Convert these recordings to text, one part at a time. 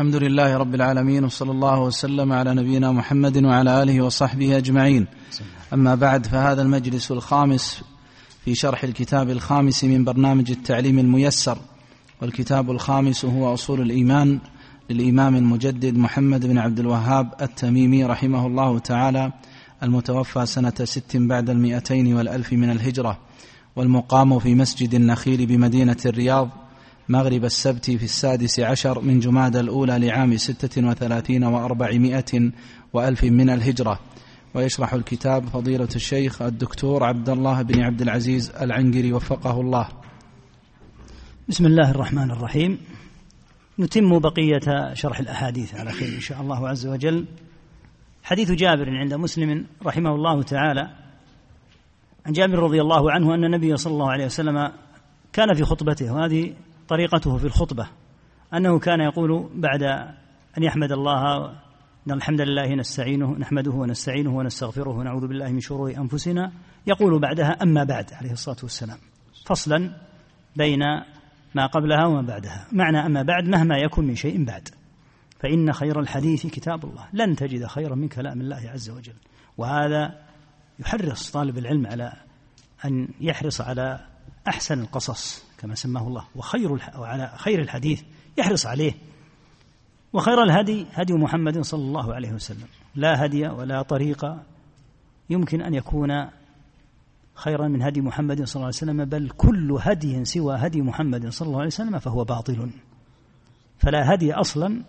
الحمد لله رب العالمين وصلى الله وسلم على نبينا محمد وعلى آله وصحبه أجمعين. أما بعد فهذا المجلس الخامس في شرح الكتاب الخامس من برنامج التعليم الميسر والكتاب الخامس هو أصول الإيمان للإمام المجدد محمد بن عبد الوهاب التميمي رحمه الله تعالى المتوفى سنة ست بعد المئتين والألف من الهجرة والمقام في مسجد النخيل بمدينة الرياض مغرب السبت في السادس عشر من جماد الأولى لعام ستة وثلاثين وأربعمائة وألف من الهجرة. ويشرح الكتاب فضيلة الشيخ الدكتور عبد الله بن عبد العزيز العنقري وفقه الله. بسم الله الرحمن الرحيم. نتم بقية شرح الأحاديث على خير إن شاء الله عز وجل. حديث جابر عند مسلم رحمه الله تعالى عن جابر رضي الله عنه أن النبي صلى الله عليه وسلم كان في خطبته. وهذه طريقته في الخطبة أنه كان يقول بعد أن يحمد الله إن الحمد لله نستعينه نحمده ونستعينه ونستغفره ونعوذ بالله من شرور أنفسنا يقول بعدها أما بعد عليه الصلاة والسلام. فصلا بين ما قبلها وما بعدها. معنى أما بعد مهما يكن من شيء بعد. فإن خير الحديث كتاب الله. لن تجد خيرا من كلام الله عز وجل. وهذا يحرص طالب العلم على أن يحرص على أحسن القصص. كما سماه الله وخير وعلى خير الحديث يحرص عليه. وخير الهدي هدي محمد صلى الله عليه وسلم. لا هدي ولا طريق يمكن أن يكون خيرا من هدي محمد صلى الله عليه وسلم بل كل هدي سوى هدي محمد صلى الله عليه وسلم فهو باطل. فلا هدي أصلا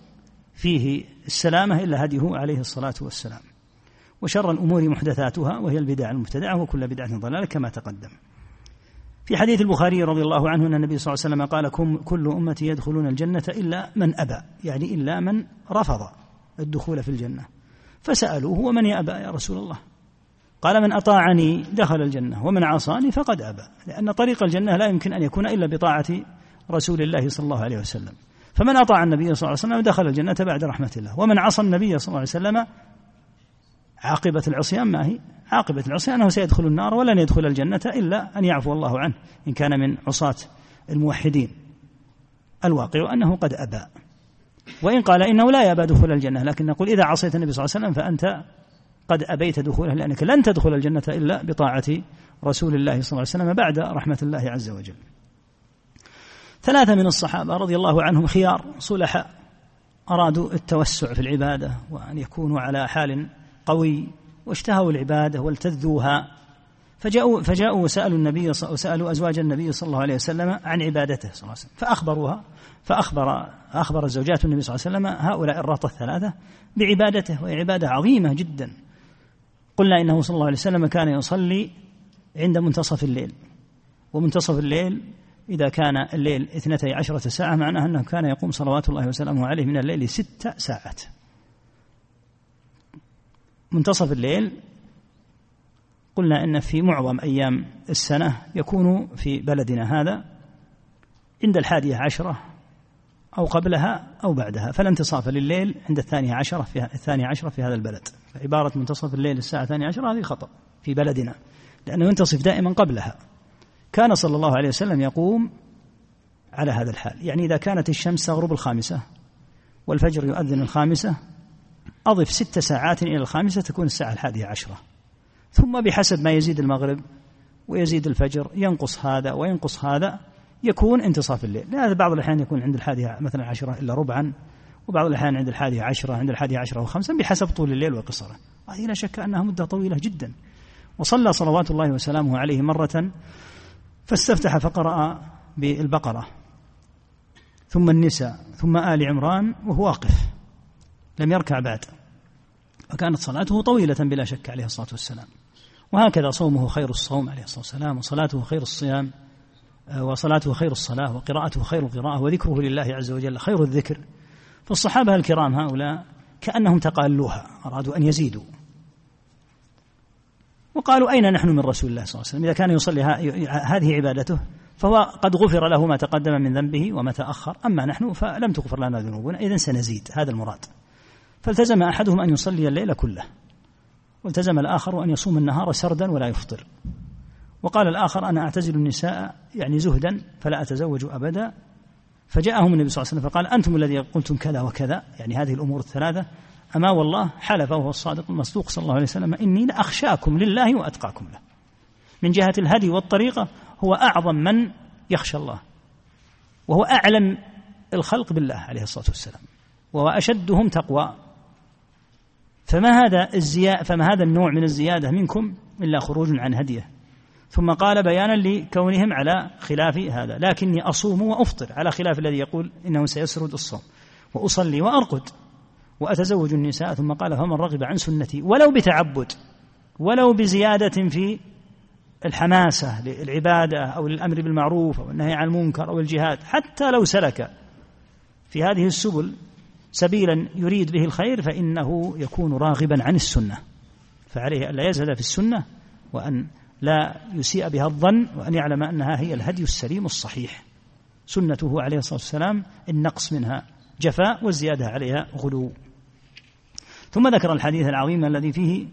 فيه السلامة إلا هديه عليه الصلاة والسلام. وشر الأمور محدثاتها وهي البدع المبتدعة وكل بدعة ضلالة كما تقدم. في حديث البخاري رضي الله عنه أن النبي صلى الله عليه وسلم قال كل أمتي يدخلون الجنة إلا من أبى. يعني إلا من رفض الدخول في الجنة. فسألوه ومن يأبى يا رسول الله؟ قال من أطاعني دخل الجنة ومن عصاني فقد أبى. لأن طريق الجنة لا يمكن أن يكون إلا بطاعة رسول الله صلى الله عليه وسلم. فمن أطاع النبي صلى الله عليه وسلم دخل الجنة بعد رحمة الله ومن عصى النبي صلى الله عليه وسلم عاقبة العصيان ما هي؟ عاقبة العصيان أنه سيدخل النار ولن يدخل الجنة إلا أن يعفو الله عنه إن كان من عصاة الموحدين. الواقع أنه قد أبى. وإن قال إنه لا يأبى دخول الجنة لكن نقول إذا عصيت النبي صلى الله عليه وسلم فأنت قد أبيت دخوله لأنك لن تدخل الجنة إلا بطاعة رسول الله صلى الله عليه وسلم بعد رحمة الله عز وجل. ثلاثة من الصحابة رضي الله عنهم خيار صلحاء أرادوا التوسع في العبادة وأن يكونوا على حال قوي. واشتهوا العبادة والتذوها. فجاءوا فجاءوا وسألوا النبي وسألوا أزواج النبي صلى الله عليه وسلم عن عبادته صلى الله عليه وسلم. فأخبروها فأخبر أخبر زوجات النبي صلى الله عليه وسلم هؤلاء الرهطة الثلاثة بعبادته وهي عبادة عظيمة جدا. قلنا إنه صلى الله عليه وسلم كان يصلي عند منتصف الليل. ومنتصف الليل إذا كان الليل اثنتي عشرة ساعة معناه أنه كان يقوم صلوات الله وسلامه عليه من الليل ست ساعات. منتصف الليل قلنا إن في معظم أيام السنة يكون في بلدنا هذا عند الحادية عشرة أو قبلها أو بعدها فلا انتصاف لليل عند الثانية عشرة في الثانية عشرة في هذا البلد. عبارة منتصف الليل الساعة الثانية عشرة هذه خطأ في بلدنا لأنه ينتصف دائما قبلها. كان صلى الله عليه وسلم يقوم على هذا الحال. يعني إذا كانت الشمس تغرب الخامسة والفجر يؤذن الخامسة أضف ست ساعات إلى الخامسة تكون الساعة الحادية عشرة. ثم بحسب ما يزيد المغرب ويزيد الفجر ينقص هذا وينقص هذا يكون انتصاف الليل. هذا بعض الأحيان يكون عند الحادية مثلا عشرة إلا ربعا وبعض الأحيان عند الحادية عشرة عند الحادية عشرة وخمسا بحسب طول الليل وقصره. هذه لا شك أنها مدة طويلة جدا. وصلى صلوات الله وسلامه عليه مرة فاستفتح فقرأ بالبقرة ثم النساء ثم آل عمران وهو واقف. لم يركع بعد وكانت صلاته طويلة بلا شك عليه الصلاة والسلام. وهكذا صومه خير الصوم عليه الصلاة والسلام وصلاته خير الصيام آه، وصلاته خير الصلاة وقراءته خير القراءة وذكره لله عز وجل خير الذكر. فالصحابة الكرام هؤلاء كأنهم تقالوها أرادوا أن يزيدوا. وقالوا أين نحن من رسول الله صلى الله عليه وسلم؟ إذا كان يصلي هذه عبادته فهو قد غفر له ما تقدم من ذنبه وما تأخر. أما نحن فلم تغفر لنا ذنوبنا إذن سنزيد. هذا المراد. فالتزم أحدهم أن يصلي الليل كله والتزم الآخر أن يصوم النهار سردا ولا يفطر. وقال الآخر أنا أعتزل النساء يعني زهدا فلا أتزوج أبدا. فجاءهم النبي صلى الله عليه وسلم فقال أنتم الذي قلتم كذا وكذا يعني هذه الأمور الثلاثة. أما والله حلف وهو الصادق المصدوق صلى الله عليه وسلم إني لأخشاكم لله وأتقاكم له. من جهة الهدي والطريقة هو أعظم من يخشى الله وهو أعلم الخلق بالله عليه الصلاة والسلام وهو أشدهم تقوى. فما هذا الزياء فما هذا النوع من الزيادة منكم إلا خروج عن هديه. ثم قال بيانا لكونهم على خلاف هذا. لكني أصوم وأفطر على خلاف الذي يقول إنه سيسرد الصوم. وأصلي وأرقد وأتزوج النساء. ثم قال فمن رغب عن سنتي ولو بتعبد ولو بزيادة في الحماسة للعبادة أو للأمر بالمعروف أو النهي عن المنكر أو الجهاد حتى لو سلك في هذه السبل سبيلا يريد به الخير فإنه يكون راغبا عن السنة. فعليه ألا يزهد في السنة وأن لا يسيء بها الظن وأن يعلم أنها هي الهدي السليم الصحيح. سنته عليه الصلاة والسلام النقص منها جفاء والزيادة عليها غلو. ثم ذكر الحديث العظيم الذي فيه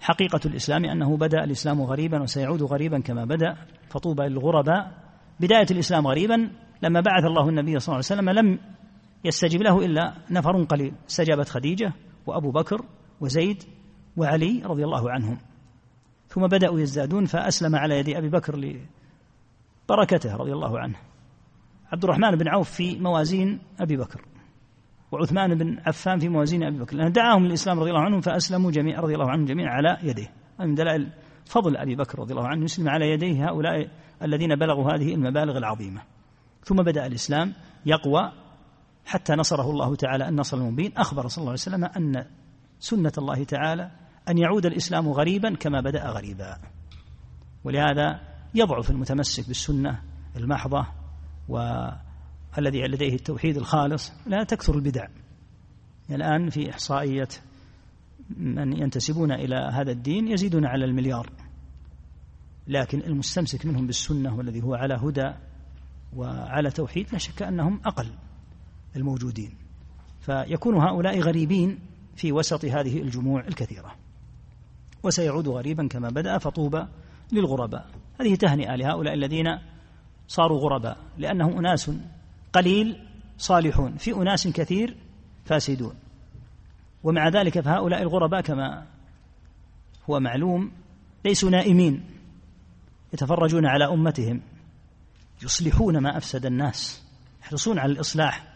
حقيقة الإسلام أنه بدأ الإسلام غريبا وسيعود غريبا كما بدأ فطوبى للغرباء. بداية الإسلام غريبا لما بعث الله النبي صلى الله عليه وسلم لم يستجب له إلا نفر قليل. استجابت خديجة وأبو بكر وزيد وعلي رضي الله عنهم. ثم بدأوا يزدادون فأسلم على يد أبي بكر لبركته رضي الله عنه. عبد الرحمن بن عوف في موازين أبي بكر وعثمان بن عفان في موازين أبي بكر لأن دعاهم للإسلام رضي الله عنهم فأسلموا جميع رضي الله عنهم جميعا على يديه. من دلائل فضل أبي بكر رضي الله عنه يسلم على يديه هؤلاء الذين بلغوا هذه المبالغ العظيمة. ثم بدأ الإسلام يقوى حتى نصره الله تعالى النصر المبين أخبر صلى الله عليه وسلم أن سنة الله تعالى أن يعود الإسلام غريبا كما بدأ غريبا. ولهذا يضعف المتمسك بالسنة المحضة والذي لديه التوحيد الخالص. لا تكثر البدع. الآن في إحصائية من ينتسبون إلى هذا الدين يزيدون على المليار. لكن المستمسك منهم بالسنة والذي هو على هدى وعلى توحيد لا شك أنهم أقل. الموجودين. فيكون هؤلاء غريبين في وسط هذه الجموع الكثيرة. وسيعود غريبا كما بدأ فطوبى للغرباء. هذه تهنئة لهؤلاء الذين صاروا غرباء لأنهم أناس قليل صالحون في أناس كثير فاسدون. ومع ذلك فهؤلاء الغرباء كما هو معلوم ليسوا نائمين يتفرجون على أمتهم يصلحون ما أفسد الناس يحرصون على الإصلاح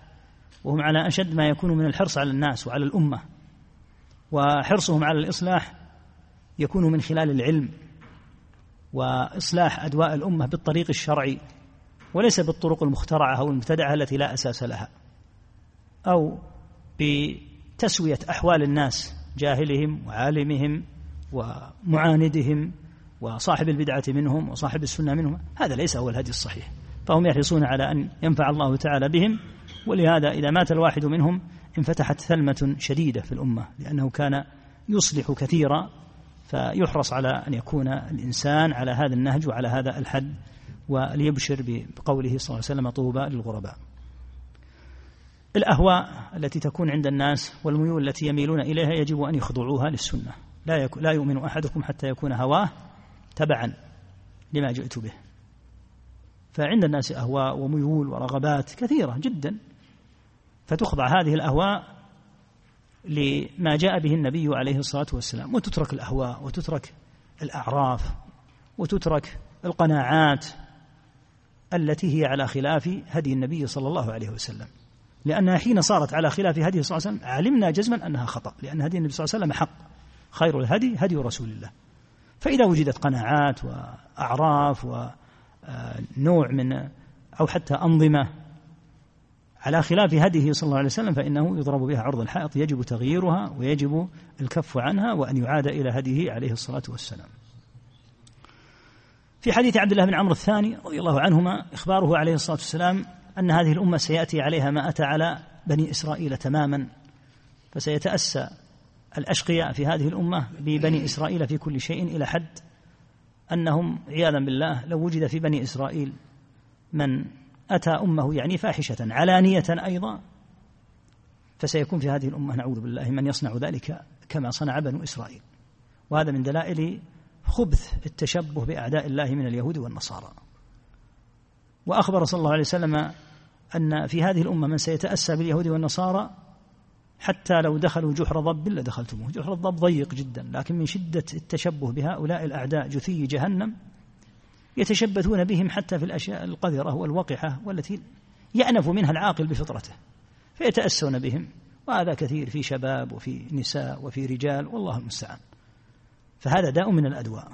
وهم على أشد ما يكون من الحرص على الناس وعلى الأمة وحرصهم على الإصلاح يكون من خلال العلم وإصلاح أدواء الأمة بالطريق الشرعي وليس بالطرق المخترعة أو المبتدعة التي لا أساس لها أو بتسوية أحوال الناس جاهلهم وعالمهم ومعاندهم وصاحب البدعة منهم وصاحب السنة منهم هذا ليس هو الهدي الصحيح فهم يحرصون على أن ينفع الله تعالى بهم ولهذا إذا مات الواحد منهم انفتحت ثلمة شديدة في الأمة لأنه كان يصلح كثيرا فيحرص على أن يكون الإنسان على هذا النهج وعلى هذا الحد وليبشر بقوله صلى الله عليه وسلم طوبى للغرباء. الأهواء التي تكون عند الناس والميول التي يميلون إليها يجب أن يخضعوها للسنة. لا, لا يؤمن أحدكم حتى يكون هواه تبعا لما جئت به. فعند الناس أهواء وميول ورغبات كثيرة جدا. فتخضع هذه الأهواء لما جاء به النبي عليه الصلاة والسلام. وتترك الأهواء وتترك الأعراف وتترك القناعات التي هي على خلاف هدي النبي صلى الله عليه وسلم. لأنها حين صارت على خلاف هدي صلى الله عليه وسلم علمنا جزما أنها خطأ لأن هدي النبي صلى الله عليه وسلم حق. خير الهدي هدي رسول الله. فإذا وجدت قناعات وأعراف ونوع من أو حتى أنظمة على خلاف هديه صلى الله عليه وسلم فإنه يضرب بها عرض الحائط يجب تغييرها ويجب الكف عنها وأن يعاد إلى هديه عليه الصلاة والسلام. في حديث عبد الله بن عمرو الثاني رضي الله عنهما إخباره عليه الصلاة والسلام أن هذه الأمة سيأتي عليها ما أتى على بني إسرائيل تماما فسيتأسى الأشقياء في هذه الأمة ببني إسرائيل في كل شيء إلى حد أنهم عياذا بالله لو وجد في بني إسرائيل من أتى أمه يعني فاحشة علانية أيضا. فسيكون في هذه الأمة نعوذ بالله من يصنع ذلك كما صنع بنو إسرائيل. وهذا من دلائل خبث التشبه بأعداء الله من اليهود والنصارى. وأخبر صلى الله عليه وسلم أن في هذه الأمة من سيتأسى باليهود والنصارى حتى لو دخلوا جحر ضب لدخلتموه. جحر الضب ضيق جدا لكن من شدة التشبه بهؤلاء الأعداء جثي جهنم يتشبثون بهم حتى في الأشياء القذرة والوقحة والتي يأنف منها العاقل بفطرته فيتأسون بهم. وهذا كثير في شباب وفي نساء وفي رجال والله المستعان. فهذا داء من الأدواء.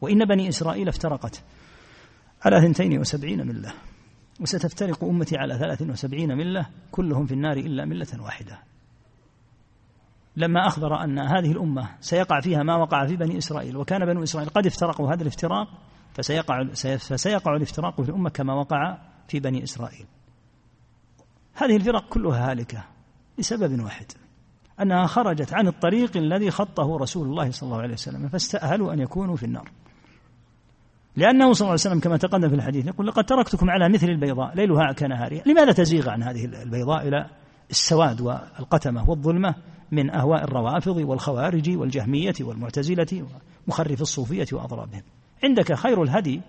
وإن بني إسرائيل افترقت على ثنتين وسبعين ملة وستفترق أمتي على ثلاث وسبعين ملة كلهم في النار إلا ملة واحدة. لما أخبر أن هذه الأمة سيقع فيها ما وقع في بني إسرائيل وكان بنو إسرائيل قد افترقوا هذا الافتراق فسيقع, فسيقع الافتراق في الأمة كما وقع في بني إسرائيل. هذه الفرق كلها هالكة لسبب واحد أنها خرجت عن الطريق الذي خطه رسول الله صلى الله عليه وسلم فاستأهلوا أن يكونوا في النار. لأنه صلى الله عليه وسلم كما تقدم في الحديث يقول لقد تركتكم على مثل البيضاء ليلها كنهارها لماذا تزيغ عن هذه البيضاء إلى السواد والقتمة والظلمة من أهواء الروافض والخوارج والجهمية والمعتزلة ومخرف الصوفية وأضرابهم؟ عندك خير الهدي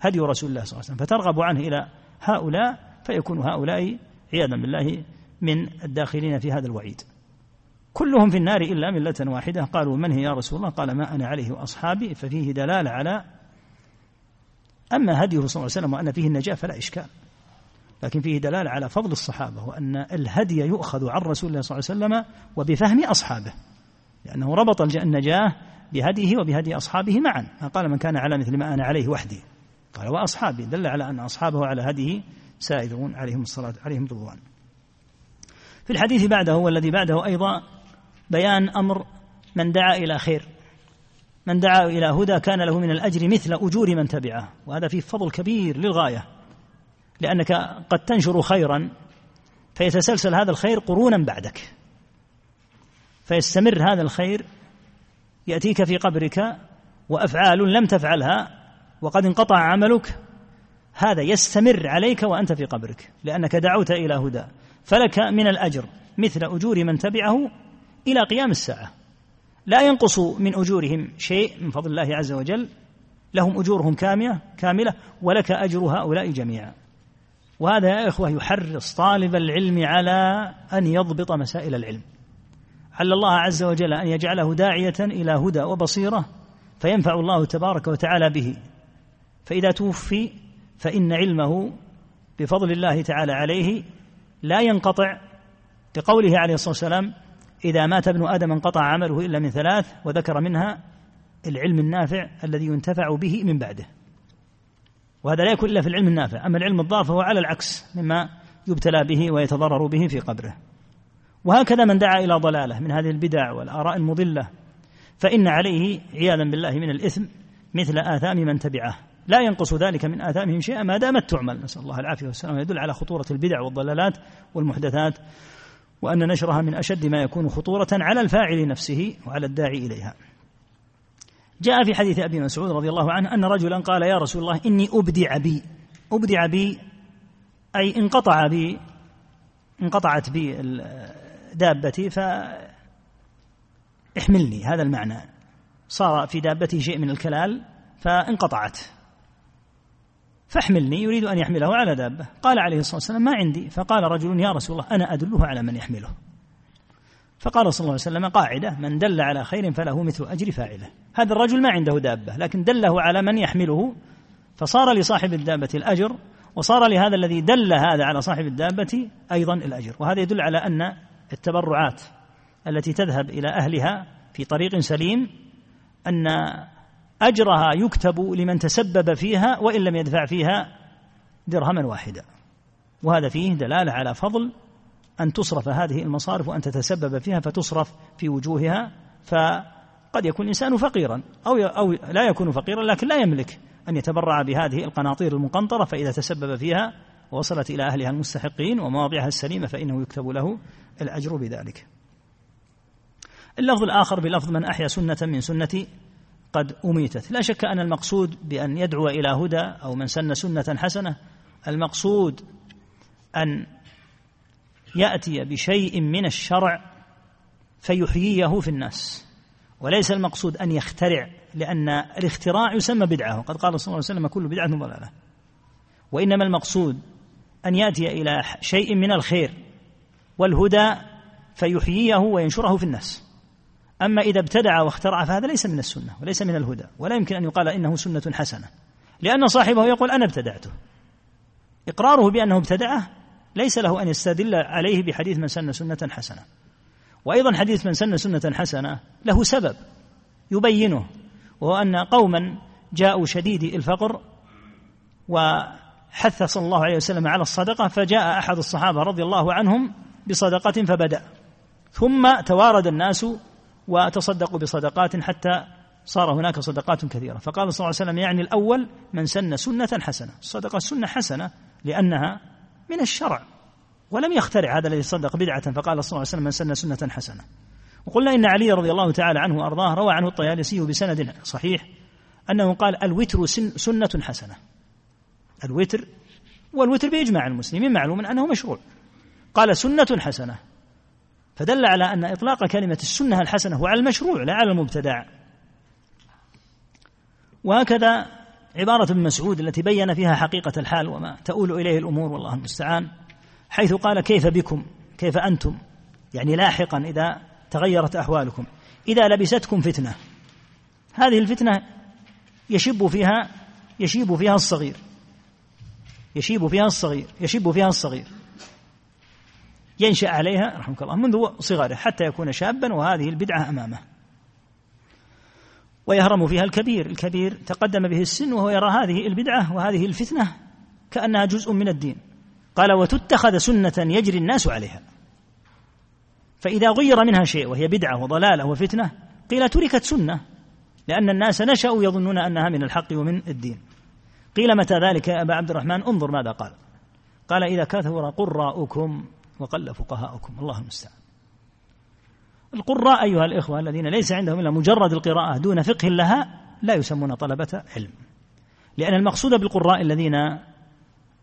هدي رسول الله صلى الله عليه وسلم فترغب عنه إلى هؤلاء فيكون هؤلاء عياذا بالله من الداخلين في هذا الوعيد. كلهم في النار إلا ملة واحدة. قالوا من هي يا رسول الله؟ قال ما أنا عليه وأصحابي ففيه دلالة على أما هديه صلى الله عليه وسلم وأن فيه النجاة فلا إشكال. لكن فيه دلالة على فضل الصحابة وأن الهدي يؤخذ عن رسول الله صلى الله عليه وسلم وبفهم أصحابه لأنه ربط النجاة بهديه وبهدي أصحابه معا. قال من كان على مثل ما أنا عليه وحدي. قال وأصحابي. دل على أن أصحابه على هديه سائرون عليهم الصلاة عليهم رضوان في الحديث بعده والذي بعده أيضا بيان أمر من دعا إلى خير. من دعا إلى هدى كان له من الأجر مثل أجور من تبعه. وهذا فيه فضل كبير للغاية. لأنك قد تنشر خيرا فيتسلسل هذا الخير قرونا بعدك. فيستمر هذا الخير يأتيك في قبرك وأفعال لم تفعلها وقد انقطع عملك هذا يستمر عليك وأنت في قبرك لأنك دعوت إلى هدى. فلك من الأجر مثل أجور من تبعه إلى قيام الساعة. لا ينقص من أجورهم شيء من فضل الله عز وجل لهم أجورهم كاملة كاملة ولك أجر هؤلاء جميعا. وهذا يا إخوة يحرص طالب العلم على أن يضبط مسائل العلم. عل الله عز وجل أن يجعله داعية إلى هدى وبصيرة فينفع الله تبارك وتعالى به. فإذا توفي فإن علمه بفضل الله تعالى عليه لا ينقطع بقوله عليه الصلاة والسلام إذا مات ابن آدم انقطع عمله إلا من ثلاث وذكر منها العلم النافع الذي ينتفع به من بعده. وهذا لا يكون إلا في العلم النافع أما العلم الضار فهو على العكس مما يبتلى به ويتضرر به في قبره. وهكذا من دعا إلى ضلالة من هذه البدع والآراء المضلة. فإن عليه عياذا بالله من الإثم مثل آثام من تبعه. لا ينقص ذلك من آثامهم شيئا ما دامت تعمل. نسأل الله العافية والسلامة يدل على خطورة البدع والضلالات والمحدثات وأن نشرها من أشد ما يكون خطورة على الفاعل نفسه وعلى الداعي إليها. جاء في حديث أبي مسعود رضي الله عنه أن رجلا قال يا رسول الله إني أبدع بي. أبدع بي أي انقطع بي انقطعت بي دابتي فاحملني هذا المعنى. صار في دابتي شيء من الكلال فانقطعت. فاحملني يريد أن يحمله على دابة. قال عليه الصلاة والسلام ما عندي. فقال رجل يا رسول الله أنا أدله على من يحمله. فقال صلى الله عليه وسلم قاعدة من دل على خير فله مثل أجر فاعله. هذا الرجل ما عنده دابة لكن دله على من يحمله. فصار لصاحب الدابة الأجر وصار لهذا الذي دل هذا على صاحب الدابة أيضا الأجر. وهذا يدل على أن التبرعات التي تذهب إلى أهلها في طريق سليم أن أجرها يكتب لمن تسبب فيها وإن لم يدفع فيها درهما واحدا. وهذا فيه دلالة على فضل أن تصرف هذه المصارف وأن تتسبب فيها فتصرف في وجوهها فقد يكون الإنسان فقيرا أو أو لا يكون فقيرا لكن لا يملك أن يتبرع بهذه القناطير المقنطرة فإذا تسبب فيها ووصلت إلى أهلها المستحقين ومواضعها السليمة فإنه يكتب له الأجر بذلك. اللفظ الآخر بلفظ من أحيا سنة من سنة قد أميتت. لا شك أن المقصود بأن يدعو إلى هدى أو من سن سنة حسنة المقصود أن يأتي بشيء من الشرع فيحييه في الناس وليس المقصود أن يخترع لأن الاختراع يسمى بدعة. وقد قال صلى الله عليه وسلم كل بدعة ضلالة. وإنما المقصود أن يأتي إلى شيء من الخير والهدى فيحييه وينشره في الناس. أما إذا ابتدع واخترع فهذا ليس من السنة وليس من الهدى ولا يمكن أن يقال إنه سنة حسنة لأن صاحبه يقول أنا ابتدعته. إقراره بأنه ابتدعه ليس له أن يستدل عليه بحديث من سن سنة حسنة. وأيضا حديث من سن سنة حسنة له سبب يبينه وهو أن قوما جاءوا شديدي الفقر وحث صلى الله عليه وسلم على الصدقة فجاء أحد الصحابة رضي الله عنهم بصدقة فبدأ. ثم توارد الناس وتصدقوا بصدقات حتى صار هناك صدقات كثيرة. فقال صلى الله عليه وسلم يعني الأول من سن سنة حسنة. الصدقة سنة حسنة لأنها من الشرع ولم يخترع هذا الذي صدق بدعة. فقال صلى الله عليه وسلم من سن سنة حسنة. وقلنا إن علي رضي الله تعالى عنه وأرضاه روى عنه الطيالسي بسند صحيح أنه قال الوتر سنة حسنة. الوتر والوتر بإجماع المسلمين معلوم أنه مشروع. قال سنة حسنة. فدل على أن إطلاق كلمة السنة الحسنة هو على المشروع لا على المبتدع. وهكذا عبارة ابن مسعود التي بين فيها حقيقة الحال وما تؤول إليه الأمور والله المستعان حيث قال كيف بكم؟ كيف أنتم؟ يعني لاحقا إذا تغيرت أحوالكم. إذا لبستكم فتنة. هذه الفتنة يشب فيها يشيب فيها الصغير. يشيب فيها الصغير يشب فيها الصغير. ينشأ عليها رحمك الله منذ صغره حتى يكون شابا وهذه البدعة أمامه. ويهرم فيها الكبير الكبير تقدم به السن وهو يرى هذه البدعة وهذه الفتنة كأنها جزء من الدين. قال وتتخذ سنة يجري الناس عليها. فإذا غير منها شيء وهي بدعة وضلالة وفتنة قيل تركت سنة لأن الناس نشأوا يظنون أنها من الحق ومن الدين. قيل متى ذلك يا أبا عبد الرحمن؟ انظر ماذا قال. قال إذا كثر قراؤكم وقل فقهاؤكم الله المستعان. القراء أيها الإخوة الذين ليس عندهم إلا مجرد القراءة دون فقه لها لا يسمون طلبة علم. لأن المقصود بالقراء الذين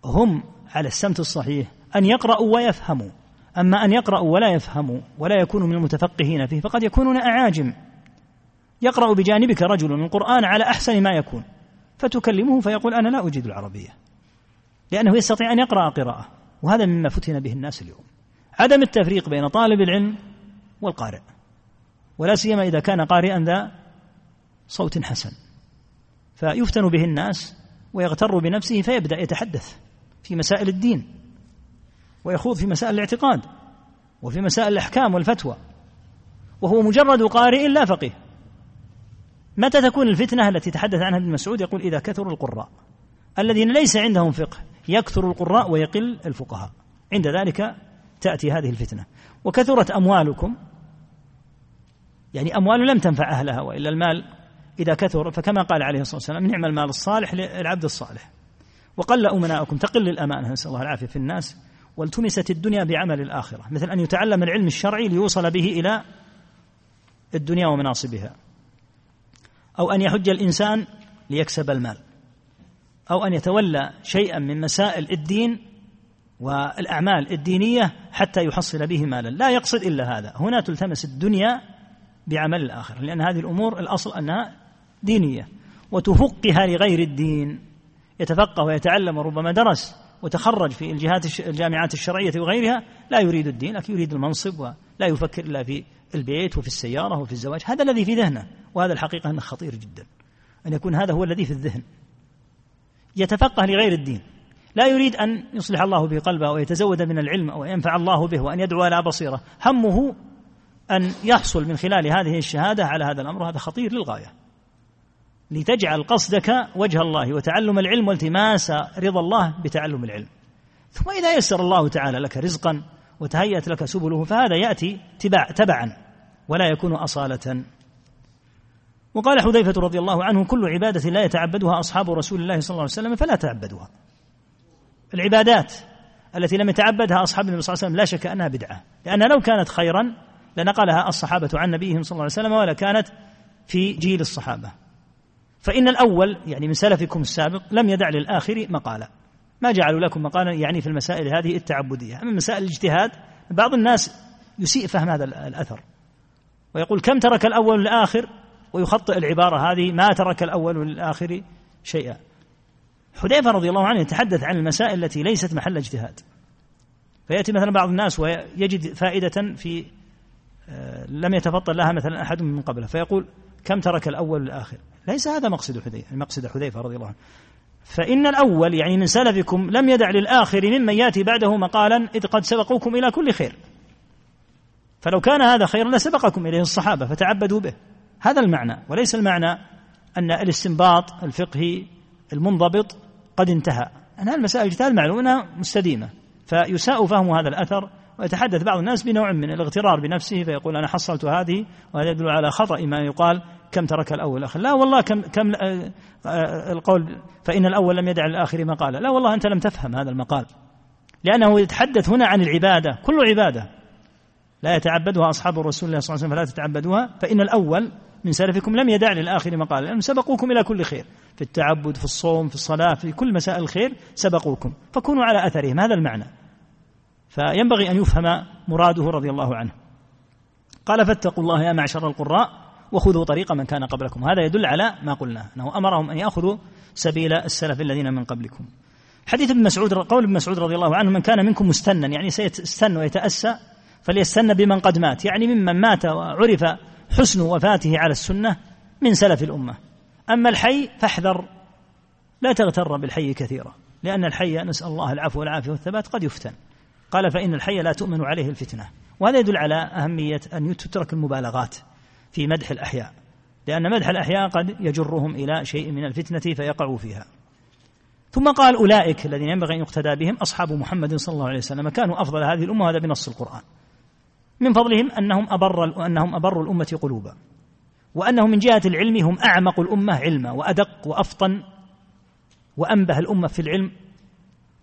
هم على السمت الصحيح أن يقرأوا ويفهموا. أما أن يقرأوا ولا يفهموا ولا يكونوا من المتفقهين فيه فقد يكونون أعاجم. يقرأ بجانبك رجل القرآن على أحسن ما يكون. فتكلمه فيقول أنا لا أجيد العربية لأنه يستطيع أن يقرأ قراءة وهذا مما فتن به الناس اليوم. عدم التفريق بين طالب العلم والقارئ ولا سيما إذا كان قارئا ذا صوت حسن. فيفتن به الناس ويغتر بنفسه فيبدأ يتحدث في مسائل الدين ويخوض في مسائل الاعتقاد وفي مسائل الأحكام والفتوى. وهو مجرد قارئ لا فقيه. متى تكون الفتنة التي تحدث عنها ابن مسعود؟ يقول إذا كثر القراء. الذين ليس عندهم فقه يكثر القراء ويقل الفقهاء. عند ذلك تأتي هذه الفتنة. وكثرت أموالكم. يعني أموال لم تنفع أهلها وإلا المال إذا كثر. فكما قال عليه الصلاة والسلام نعم المال الصالح للعبد الصالح. وقل أمناؤكم تقل الأمانة نسأل الله العافية في الناس. والتمست الدنيا بعمل الآخرة. مثل أن يتعلم العلم الشرعي ليوصل به إلى الدنيا ومناصبها. أو أن يحج الإنسان ليكسب المال أو أن يتولى شيئا من مسائل الدين والأعمال الدينية حتى يحصل به مالا. لا يقصد إلا هذا. هنا تلتمس الدنيا بعمل الآخرة لأن هذه الأمور الأصل أنها دينية وتفقها لغير الدين. يتفقه ويتعلم وربما درس وتخرج في الجهات الجامعات الشرعية وغيرها لا يريد الدين لكن يريد المنصب ولا يفكر إلا في البيت وفي السيارة وفي الزواج هذا الذي في ذهنه وهذا الحقيقة أنه خطير جدا أن يكون هذا هو الذي في الذهن. يتفقه لغير الدين لا يريد أن يصلح الله به قلبه ويتزود من العلم أو ينفع الله به وأن يدعو على بصيرة. همه أن يحصل من خلال هذه الشهادة على هذا الأمر هذا خطير للغاية. لتجعل قصدك وجه الله وتعلم العلم والتماس رضا الله بتعلم العلم. ثم إذا يسر الله تعالى لك رزقا وتهيأت لك سبله فهذا يأتي تبع تبعا ولا يكون أصالة. وقال حذيفة رضي الله عنه كل عبادة لا يتعبدها أصحاب رسول الله صلى الله عليه وسلم فلا تعبدوها العبادات التي لم يتعبدها أصحاب النبي صلى الله عليه وسلم لا شك أنها بدعة لأنها لو كانت خيرا لنقلها الصحابة عن نبيهم صلى الله عليه وسلم ولا كانت في جيل الصحابة. فإن الأول يعني من سلفكم السابق لم يدع للآخر مقالا. ما جعلوا لكم مقالا يعني في المسائل هذه التعبدية. أما مسائل الاجتهاد بعض الناس يسيء فهم هذا الأثر. ويقول كم ترك الأول للآخر ويخطئ العبارة هذه ما ترك الأول للآخر شيئا. حذيفة رضي الله عنه يتحدث عن المسائل التي ليست محل اجتهاد. فيأتي مثلا بعض الناس ويجد فائدة في آه، لم يتفطن لها مثلا أحد من قبله. فيقول كم ترك الأول والآخر؟ ليس هذا مقصد حذيفة مقصد حذيفة رضي الله عنه. فإن الأول يعني من سلفكم لم يدع للآخر ممن يأتي بعده مقالا إذ قد سبقوكم إلى كل خير. فلو كان هذا خيرا لسبقكم إليه الصحابة فتعبدوا به. هذا المعنى. وليس المعنى أن الاستنباط الفقهي المنضبط قد انتهى. أن المسائل الاجتهاد معلومة مستديمة. فيساء فهم هذا الأثر ويتحدث بعض الناس بنوع من الاغترار بنفسه فيقول أنا حصلت هذه وهذا يدل على خطأ ما يقال. كم ترك الأول الآخر لا والله كم, كم آه، آه، القول فإن الأول لم يدع للآخر مقالا. لا والله أنت لم تفهم هذا المقال. لأنه يتحدث هنا عن العبادة كل عبادة. لا يتعبدها أصحاب الرسول الله صلى الله عليه وسلم فلا تتعبدوها. فإن الأول من سلفكم لم يدع للآخر مقالا لأنهم سبقوكم إلى كل خير. في التعبد في الصوم في الصلاة في كل مسائل الخير سبقوكم. فكونوا على أثرهم هذا المعنى. فينبغي أن يفهم مراده رضي الله عنه. قال فاتقوا الله يا معشر القراء. وخذوا طريق من كان قبلكم. هذا يدل على ما قلنا أنه أمرهم أن يأخذوا سبيل السلف الذين من قبلكم. حديث ابن مسعود قول ابن مسعود رضي الله عنه من كان منكم مستنا يعني سيستن ويتأسى فليستن بمن قد مات. يعني ممن مات وعرف حسن وفاته على السنة من سلف الأمة. أما الحي فاحذر لا تغتر بالحي كثيرا لأن الحي نسأل الله العفو والعافية والثبات قد يفتن. قال فإن الحي لا تؤمن عليه الفتنة. وهذا يدل على أهمية أن تترك المبالغات. في مدح الأحياء لأن مدح الأحياء قد يجرهم إلى شيء من الفتنة فيقعوا فيها. ثم قال أولئك الذين ينبغي أن يقتدى بهم أصحاب محمد صلى الله عليه وسلم. كانوا أفضل هذه الأمة وهذا بنص القرآن. من فضلهم أنهم أبر أنهم أبر الأمة قلوبا وأنهم من جهة العلم هم أعمق الأمة علما وأدق وأفطن وأنبه الأمة في العلم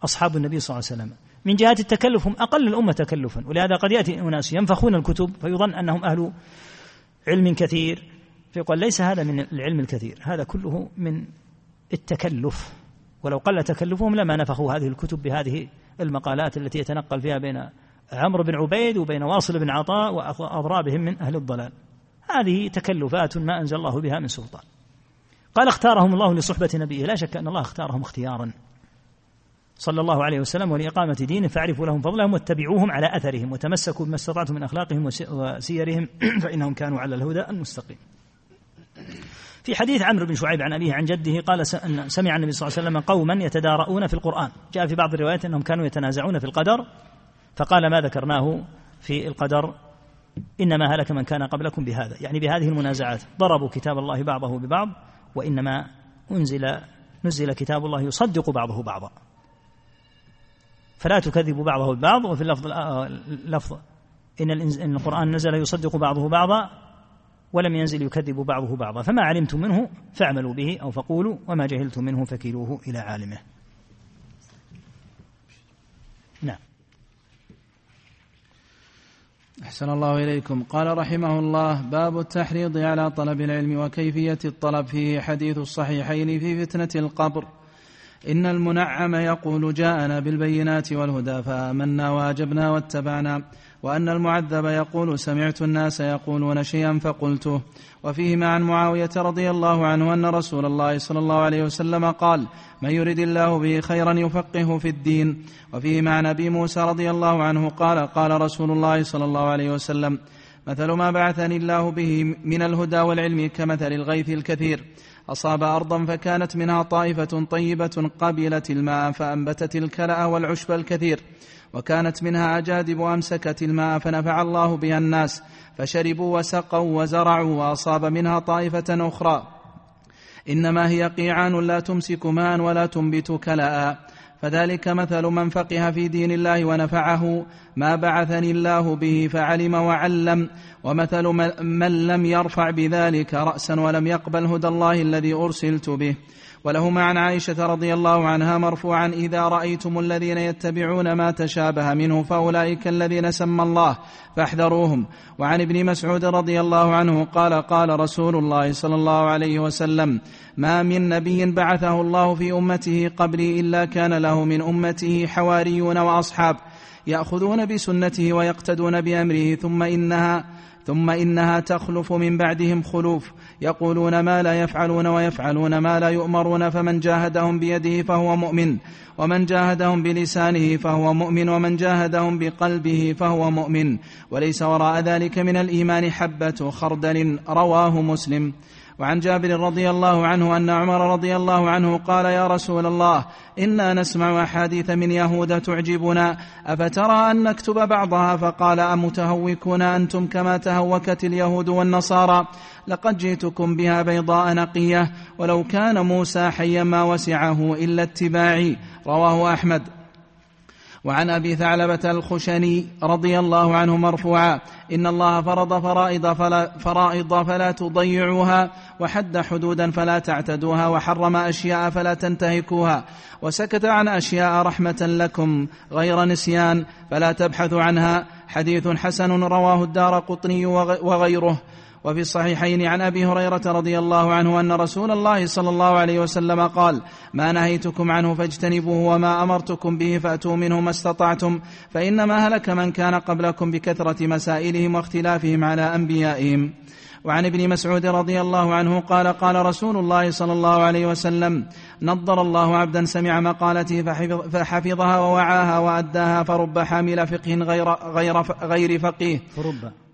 أصحاب النبي صلى الله عليه وسلم. من جهة التكلف هم أقل الأمة تكلفا. ولهذا قد يأتي أناس ينفخون الكتب فيظن أنهم أهل علم كثير. فيقول ليس هذا من العلم الكثير هذا كله من التكلف. ولو قل تكلفهم لما نفخوا هذه الكتب بهذه المقالات التي يتنقل فيها بين عمرو بن عبيد وبين واصل بن عطاء وأضرابهم من أهل الضلال. هذه تكلفات ما أنزل الله بها من سلطان. قال اختارهم الله لصحبة نبيه. لا شك أن الله اختارهم اختيارا. صلى الله عليه وسلم ولإقامة دينه فاعرفوا لهم فضلهم واتبعوهم على أثرهم وتمسكوا بما استطعتم من أخلاقهم وسيرهم فإنهم كانوا على الهدى المستقيم. في حديث عمرو بن شعيب عن أبيه عن جده قال سمع النبي صلى الله عليه وسلم قوما يتدارؤون في القرآن. جاء في بعض الروايات أنهم كانوا يتنازعون في القدر فقال ما ذكرناه في القدر؟ إنما هلك من كان قبلكم بهذا. يعني بهذه المنازعات. ضربوا كتاب الله بعضه ببعض وإنما أنزل نزل كتاب الله يصدق بعضه بعضا. فلا تكذبوا بعضه البعض وفي اللفظ اللفظ إن, إن القرآن نزل يصدق بعضه بعضا ولم ينزل يكذب بعضه بعضا. فما علمتم منه فاعملوا به أو فقولوا وما جهلتم منه فكلوه إلى عالمه. نعم. أحسن الله إليكم. قال رحمه الله باب التحريض على طلب العلم وكيفية الطلب. فيه حديث الصحيحين في فتنة القبر. إن المنعم يقول جاءنا بالبينات والهدى فآمنا وأجبنا واتبعنا وأن المعذب يقول سمعت الناس يقولون شيئا فقلته. وفيهما عن معاوية رضي الله عنه أن رسول الله صلى الله عليه وسلم قال من يرد الله به خيرا يفقهه في الدين وفيهما عن أبي موسى رضي الله عنه قال قال رسول الله صلى الله عليه وسلم مثل ما بعثني الله به من الهدى والعلم كمثل الغيث الكثير أصاب أرضا فكانت منها طائفة طيبة قبلت الماء فأنبتت الكلأ والعشب الكثير وكانت منها أجادب أمسكت الماء فنفع الله بها الناس فشربوا وسقوا وزرعوا وأصاب منها طائفة أخرى. إنما هي قيعان لا تمسك ماء ولا تنبت كلأ. فذلك مثل من فقه في دين الله ونفعه ما بعثني الله به فعلم وعلم ومثل من لم يرفع بذلك رأسا ولم يقبل هدى الله الذي أرسلت به. ولهما عن عائشة رضي الله عنها مرفوعا إذا رأيتم الذين يتبعون ما تشابه منه فأولئك الذين سمى الله فاحذروهم. وعن ابن مسعود رضي الله عنه قال قال رسول الله صلى الله عليه وسلم ما من نبي بعثه الله في أمته قبلي إلا كان له من أمته حواريون وأصحاب يأخذون بسنته ويقتدون بأمره ثم إنها ثم إنها تخلف من بعدهم خلوف. يقولون ما لا يفعلون ويفعلون ما لا يؤمرون فمن جاهدهم بيده فهو مؤمن ومن جاهدهم بلسانه فهو مؤمن ومن جاهدهم بقلبه فهو مؤمن. وليس وراء ذلك من الإيمان حبة خردل رواه مسلم. وعن جابر رضي الله عنه أن عمر رضي الله عنه قال يا رسول الله إنا نسمع أحاديث من يهود تعجبنا أفترى أن نكتب بعضها؟ فقال أمتهوكون أنتم كما تهوكت اليهود والنصارى لقد جئتكم بها بيضاء نقية ولو كان موسى حيا ما وسعه إلا اتباعي رواه أحمد. وعن أبي ثعلبة الخشني رضي الله عنه مرفوعا إن الله فرض فرائض فلا, فرائض فلا تضيعوها وحد حدودا فلا تعتدوها وحرم أشياء فلا تنتهكوها وسكت عن أشياء رحمة لكم غير نسيان فلا تبحثوا عنها حديث حسن رواه الدار قطني وغيره. وفي الصحيحين عن أبي هريرة رضي الله عنه أن رسول الله صلى الله عليه وسلم قال ما نهيتكم عنه فاجتنبوه وما أمرتكم به فأتوا منه ما استطعتم فإنما هلك من كان قبلكم بكثرة مسائلهم واختلافهم على أنبيائهم. وعن ابن مسعود رضي الله عنه قال قال رسول الله صلى الله عليه وسلم نضر الله عبدا سمع مقالتي فحفظها ووعاها وأداها فرب حامل فقه غير, غير, غير فقيه. فرب.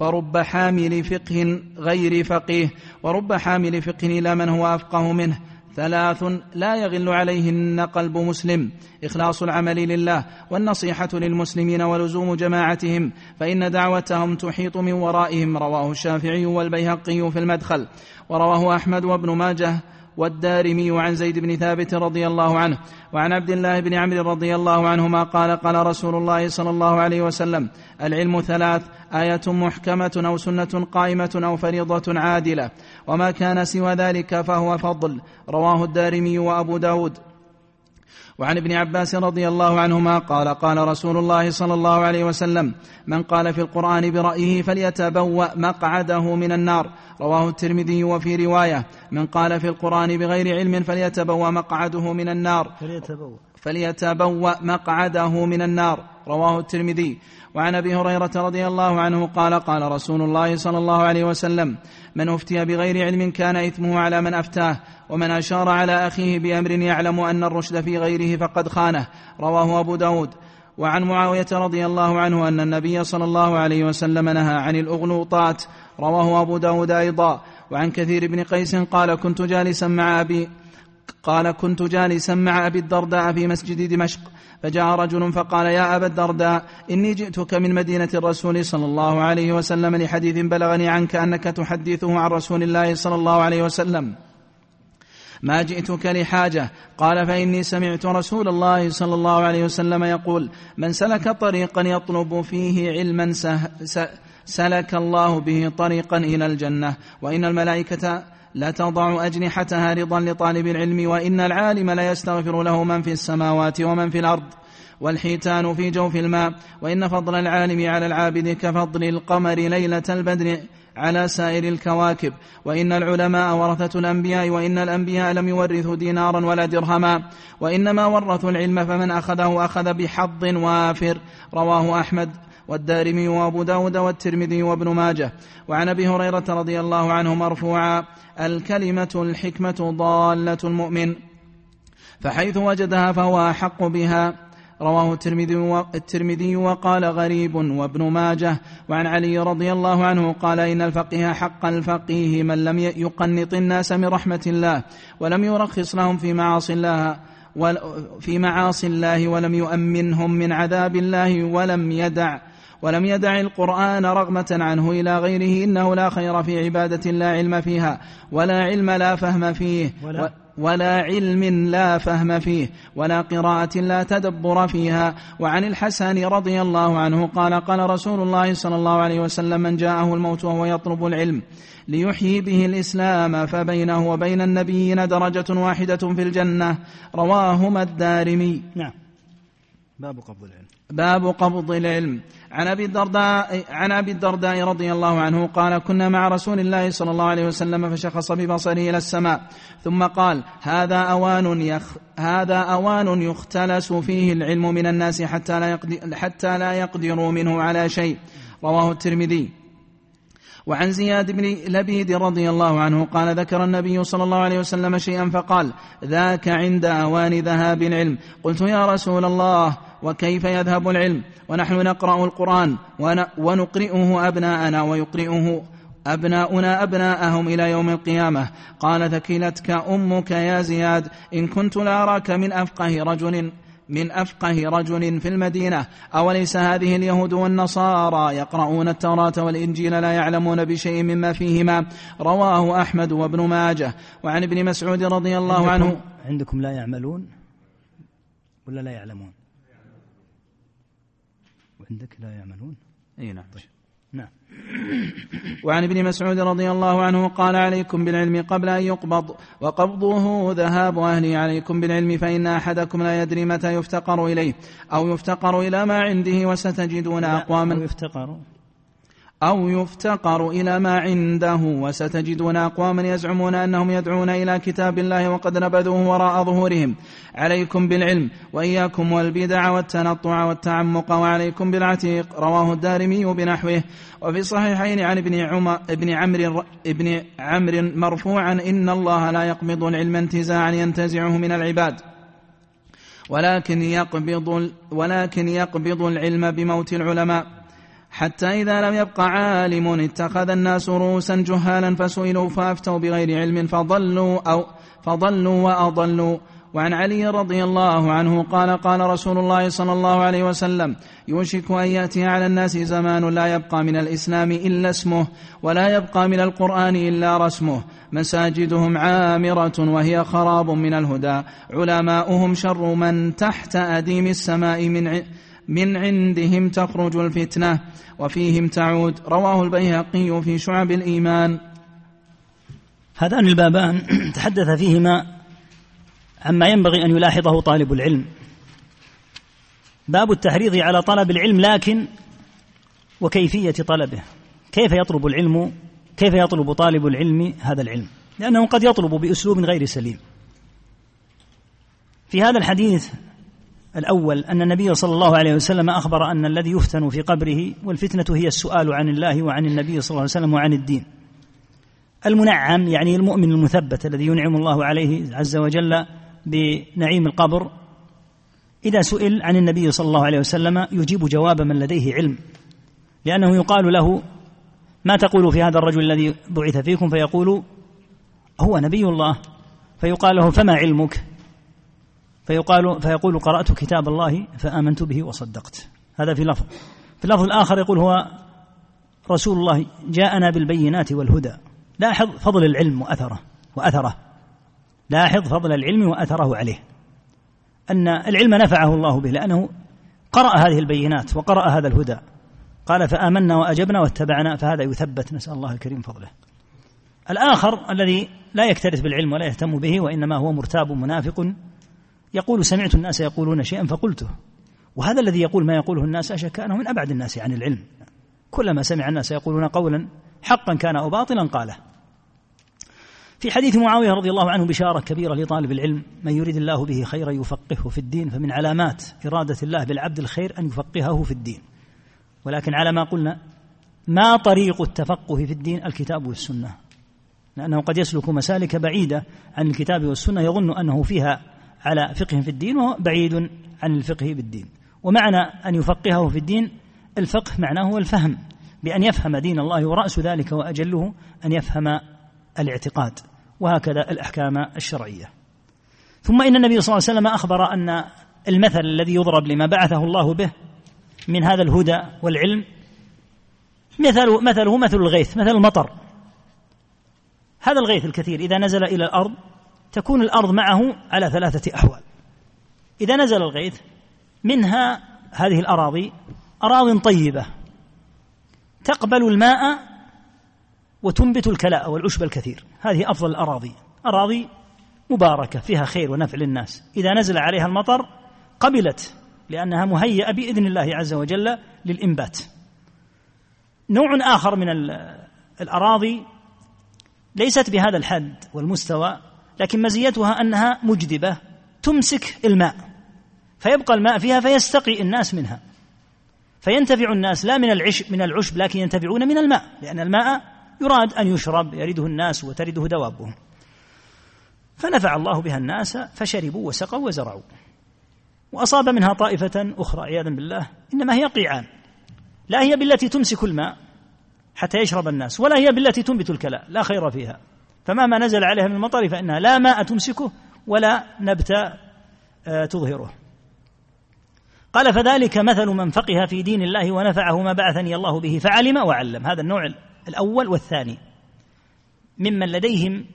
فرب حامل فقه غير فقيه ورب حامل فقه إلى من هو أفقه منه. ثلاث لا يغل عليهن قلب مسلم. إخلاص العمل لله والنصيحة للمسلمين ولزوم جماعتهم فإن دعوتهم تحيط من ورائهم رواه الشافعي والبيهقي في المدخل. ورواه أحمد وابن ماجه والدارمي عن زيد بن ثابت رضي الله عنه وعن عبد الله بن عمرو رضي الله عنهما قال قال رسول الله صلى الله عليه وسلم العلم ثلاث آية محكمة أو سنة قائمة أو فريضة عادلة وما كان سوى ذلك فهو فضل رواه الدارمي وأبو داود. وعن ابن عباس رضي الله عنهما قال قال رسول الله صلى الله عليه وسلم من قال في القرآن برأيه فليتبوأ مقعده من النار. رواه الترمذي وفي رواية من قال في القرآن بغير علم فليتبوأ مقعده من النار. فليتبوأ. فليتبوأ مقعده من النار. رواه الترمذي. وعن أبي هريرة رضي الله عنه قال قال رسول الله صلى الله عليه وسلم من أفتي بغير علم كان إثمه على من أفتاه ومن أشار على أخيه بأمر يعلم أن الرشد في غيره فقد خانه رواه أبو داود. وعن معاوية رضي الله عنه أن النبي صلى الله عليه وسلم نهى عن الأغلوطات رواه أبو داود أيضا. وعن كثير بن قيس قال كنت جالسا مع أبي قال كنت جالسا مع أبي الدرداء في مسجد دمشق. فجاء رجل فقال يا أبا الدرداء إني جئتك من مدينة الرسول صلى الله عليه وسلم لحديث بلغني عنك أنك تحدثه عن رسول الله صلى الله عليه وسلم. ما جئتك لحاجة. قال فإني سمعت رسول الله صلى الله عليه وسلم يقول من سلك طريقا يطلب فيه علما سلك الله به طريقا إلى الجنة وإن الملائكة لا تضع أجنحتها رضا لطالب العلم وإن العالم لا يستغفر له من في السماوات ومن في الأرض والحيتان في جوف الماء. وإن فضل العالم على العابد كفضل القمر ليلة البدر على سائر الكواكب. وإن العلماء ورثة الأنبياء وإن الأنبياء لم يورثوا دينارا ولا درهما. وإنما ورثوا العلم فمن أخذه أخذ بحظ وافر. رواه أحمد. والدارمي وابو داود والترمذي وابن ماجه. وعن أبي هريرة رضي الله عنه مرفوعا الكلمة الحكمة ضالة المؤمن. فحيث وجدها فهو أحق بها. رواه الترمذي الترمذي وقال غريب وابن ماجه. وعن علي رضي الله عنه قال إن الفقيه حق الفقيه من لم يقنط الناس من رحمة الله ولم يرخص لهم في معاصي الله في معاصي الله ولم يؤمنهم من عذاب الله ولم يدع ولم يدع القرآن رغمة عنه إلى غيره إنه لا خير في عبادة لا علم فيها ولا علم لا فهم فيه ولا, ولا علم لا فهم فيه ولا قراءة لا تدبر فيها. وعن الحسن رضي الله عنه قال قال رسول الله صلى الله عليه وسلم من جاءه الموت وهو يطلب العلم ليحيي به الإسلام فبينه وبين النبيين درجة واحدة في الجنة. رواهما الدارمي نعم. باب قبض العلم. باب قبض العلم. عن أبي الدرداء عن أبي الدرداء رضي الله عنه قال كنا مع رسول الله صلى الله عليه وسلم فشخص ببصره إلى السماء ثم قال هذا أوان يخ هذا أوان يختلس فيه العلم من الناس حتى لا حتى لا يقدروا منه على شيء رواه الترمذي. وعن زياد بن لبيد رضي الله عنه قال ذكر النبي صلى الله عليه وسلم شيئا فقال ذاك عند أوان ذهاب العلم قلت يا رسول الله وكيف يذهب العلم؟ ونحن نقرأ القرآن ونقرئه أبناءنا ويقرئه أبناؤنا أبناءهم إلى يوم القيامة. قال ثكلتك أمك يا زياد إن كنت لأراك من أفقه رجل من أفقه رجل في المدينة أوليس هذه اليهود والنصارى يقرؤون التوراة والإنجيل لا يعلمون بشيء مما فيهما؟ رواه أحمد وابن ماجه. وعن ابن مسعود رضي الله عندكم عنه عندكم لا يعملون ولا لا يعلمون؟ وعندك لا يعملون. إي نعم. طيب. نعم. وعن ابن مسعود رضي الله عنه قال عليكم بالعلم قبل أن يقبض وقبضه ذهاب أهله عليكم بالعلم فإن أحدكم لا يدري متى يفتقر إليه أو يفتقر إلى ما عنده وستجدون أقواما. يفتقر. أو يفتقر إلى ما عنده وستجدون أقواما يزعمون أنهم يدعون إلى كتاب الله وقد نبذوه وراء ظهورهم. عليكم بالعلم وإياكم والبدع والتنطع والتعمق وعليكم بالعتيق رواه الدارمي بنحوه. وفي الصحيحين عن ابن عمر ابن عمرو ابن عمرو مرفوعا إن الله لا يقبض العلم انتزاعا ينتزعه من العباد. ولكن يقبض ولكن يقبض العلم بموت العلماء. حتى إذا لم يبق عالم اتخذ الناس رؤوسا جهالا فسئلوا فأفتوا بغير علم فضلوا أو فضلوا وأضلوا. وعن علي رضي الله عنه قال قال رسول الله صلى الله عليه وسلم يوشك أن يأتي على الناس زمان لا يبقى من الإسلام إلا اسمه ولا يبقى من القرآن إلا رسمه. مساجدهم عامرة وهي خراب من الهدى. علماؤهم شر من تحت أديم السماء من من عندهم تخرج الفتنة وفيهم تعود. رواه البيهقي في شعب الإيمان. هذان البابان تحدث فيهما عما ينبغي أن يلاحظه طالب العلم. باب التحريض على طلب العلم لكن وكيفية طلبه. كيف يطلب العلم؟ كيف يطلب طالب العلم هذا العلم؟ لأنه قد يطلب بأسلوب غير سليم. في هذا الحديث الأول أن النبي صلى الله عليه وسلم أخبر أن الذي يفتن في قبره والفتنة هي السؤال عن الله وعن النبي صلى الله عليه وسلم وعن الدين. المنعم يعني المؤمن المثبت الذي ينعم الله عليه عز وجل بنعيم القبر إذا سئل عن النبي صلى الله عليه وسلم يجيب جواب من لديه علم لأنه يقال له ما تقول في هذا الرجل الذي بعث فيكم فيقول هو نبي الله فيقال له فما علمك؟ فيقال فيقول قرأت كتاب الله فآمنت به وصدقت. هذا في لفظ. في اللفظ الآخر يقول هو رسول الله جاءنا بالبينات والهدى. لاحظ فضل العلم وأثره وأثره. لاحظ فضل العلم وأثره عليه. أن العلم نفعه الله به لأنه قرأ هذه البينات وقرأ هذا الهدى. قال فآمنا وأجبنا واتبعنا فهذا يثبت. نسأل الله الكريم فضله. الآخر الذي لا يكترث بالعلم ولا يهتم به وإنما هو مرتاب منافق يقول سمعت الناس يقولون شيئا فقلته. وهذا الذي يقول ما يقوله الناس أشك أنه من أبعد الناس عن العلم. كلما سمع الناس يقولون قولا حقا كان أو باطلا قاله. في حديث معاوية رضي الله عنه بشارة كبيرة لطالب العلم من يريد الله به خيرا يفقهه في الدين فمن علامات إرادة الله بالعبد الخير أن يفقهه في الدين. ولكن على ما قلنا ما طريق التفقه في الدين؟ الكتاب والسنة. لأنه قد يسلك مسالك بعيدة عن الكتاب والسنة يظن أنه فيها على فقه في الدين وهو بعيد عن الفقه بالدين ومعنى أن يفقهه في الدين الفقه معناه هو الفهم بأن يفهم دين الله ورأس ذلك وأجله أن يفهم الاعتقاد وهكذا الأحكام الشرعية. ثم إن النبي صلى الله عليه وسلم أخبر أن المثل الذي يضرب لما بعثه الله به من هذا الهدى والعلم مثل مثله مثل الغيث مثل المطر. هذا الغيث الكثير إذا نزل إلى الأرض تكون الأرض معه على ثلاثة أحوال. إذا نزل الغيث منها هذه الأراضي أراض طيبة. تقبل الماء وتنبت الكلاء والعشب الكثير. هذه أفضل الأراضي. أراضي مباركة فيها خير ونفع للناس. إذا نزل عليها المطر قبلت لأنها مهيئة بإذن الله عز وجل للإنبات. نوع آخر من الأراضي ليست بهذا الحد والمستوى لكن مزيتها أنها مجدبة تمسك الماء. فيبقى الماء فيها فيستقي الناس منها. فينتفع الناس لا من العشب من العشب لكن ينتفعون من الماء لأن الماء يراد أن يشرب يرده الناس وترده دوابهم. فنفع الله بها الناس فشربوا وسقوا وزرعوا. وأصاب منها طائفة أخرى عياذا بالله إنما هي قيعان لا هي بالتي تمسك الماء حتى يشرب الناس ولا هي بالتي تنبت الكلاء لا خير فيها. فمهما نزل عليها من المطر فإنها لا ماء تمسكه ولا نبت آه، تظهره. قال فذلك مثل من فقه في دين الله ونفعه ما بعثني الله به فعلم وعلم. هذا النوع الأول والثاني. ممن لديهم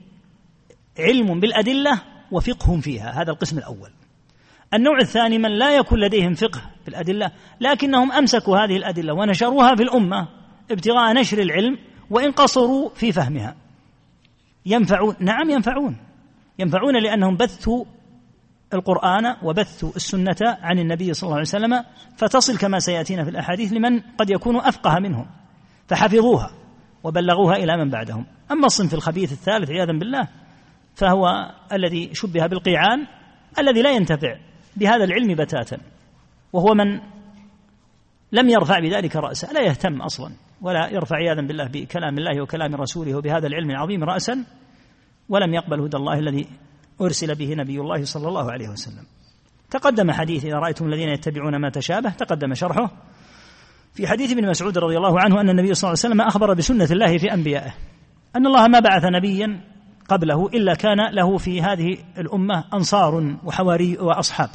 علم بالأدلة وفقه فيها هذا القسم الأول. النوع الثاني من لا يكون لديهم فقه في الأدلة لكنهم أمسكوا هذه الأدلة ونشروها في الأمة ابتغاء نشر العلم وإن قصروا في فهمها. ينفعون. نعم ينفعون. ينفعون لأنهم بثوا القرآن وبثوا السنة عن النبي صلى الله عليه وسلم فتصل كما سيأتينا في الأحاديث لمن قد يكون أفقه منهم فحفظوها وبلغوها إلى من بعدهم. أما الصنف الخبيث الثالث عياذا بالله فهو الذي شبه بالقيعان الذي لا ينتفع بهذا العلم بتاتا وهو من لم يرفع بذلك رأسا لا يهتم أصلا ولا يرفع عياذا بالله بكلام الله وكلام رسوله وبهذا العلم العظيم رأسا ولم يقبل هدى الله الذي أرسل به نبي الله صلى الله عليه وسلم. تقدم حديث إذا رأيتم الذين يتبعون ما تشابه تقدم شرحه في حديث ابن مسعود رضي الله عنه أن النبي صلى الله عليه وسلم أخبر بسنة الله في أنبيائه أن الله ما بعث نبيا قبله إلا كان له في هذه الأمة أنصار وحواري وأصحاب.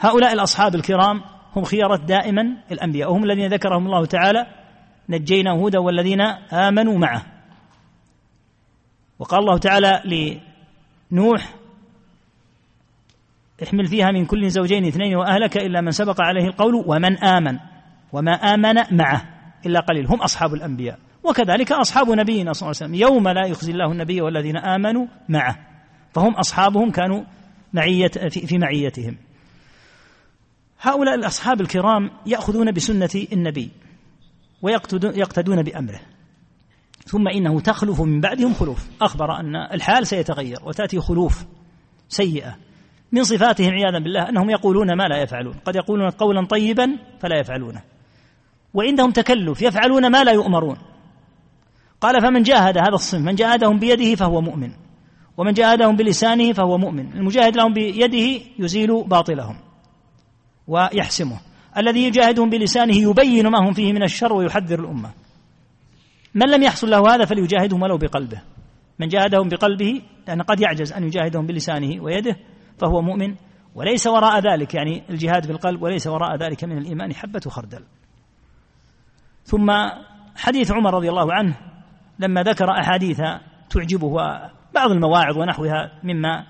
هؤلاء الأصحاب الكرام هم خيارة دائما الأنبياء. وهم الذين ذكرهم الله تعالى نجينا هودا والذين آمنوا معه. وقال الله تعالى لنوح احمل فيها من كل زوجين اثنين وأهلك إلا من سبق عليه القول ومن آمن. وما آمن معه إلا قليل. هم أصحاب الأنبياء. وكذلك أصحاب نبينا صلى الله عليه وسلم. يوم لا يخزي الله النبي والذين آمنوا معه. فهم أصحابهم كانوا معية في معيتهم. هؤلاء الأصحاب الكرام يأخذون بسنة النبي ويقتدون بأمره. ثم إنه تخلف من بعدهم خلوف. أخبر أن الحال سيتغير وتأتي خلوف سيئة. من صفاتهم عياذا بالله أنهم يقولون ما لا يفعلون. قد يقولون قولا طيبا فلا يفعلونه. وعندهم تكلف يفعلون ما لا يؤمرون. قال فمن جاهد هذا الصنف من جاهدهم بيده فهو مؤمن. ومن جاهدهم بلسانه فهو مؤمن. المجاهد لهم بيده يزيل باطلهم. ويحسمه. الذي يجاهدهم بلسانه يبين ما هم فيه من الشر ويحذر الأمة. من لم يحصل له هذا فليجاهدهم ولو بقلبه. من جاهدهم بقلبه لأن قد يعجز أن يجاهدهم بلسانه ويده فهو مؤمن. وليس وراء ذلك يعني الجهاد بالقلب وليس وراء ذلك من الإيمان حبة خردل. ثم حديث عمر رضي الله عنه لما ذكر أحاديث تعجبه بعض المواعظ ونحوها مما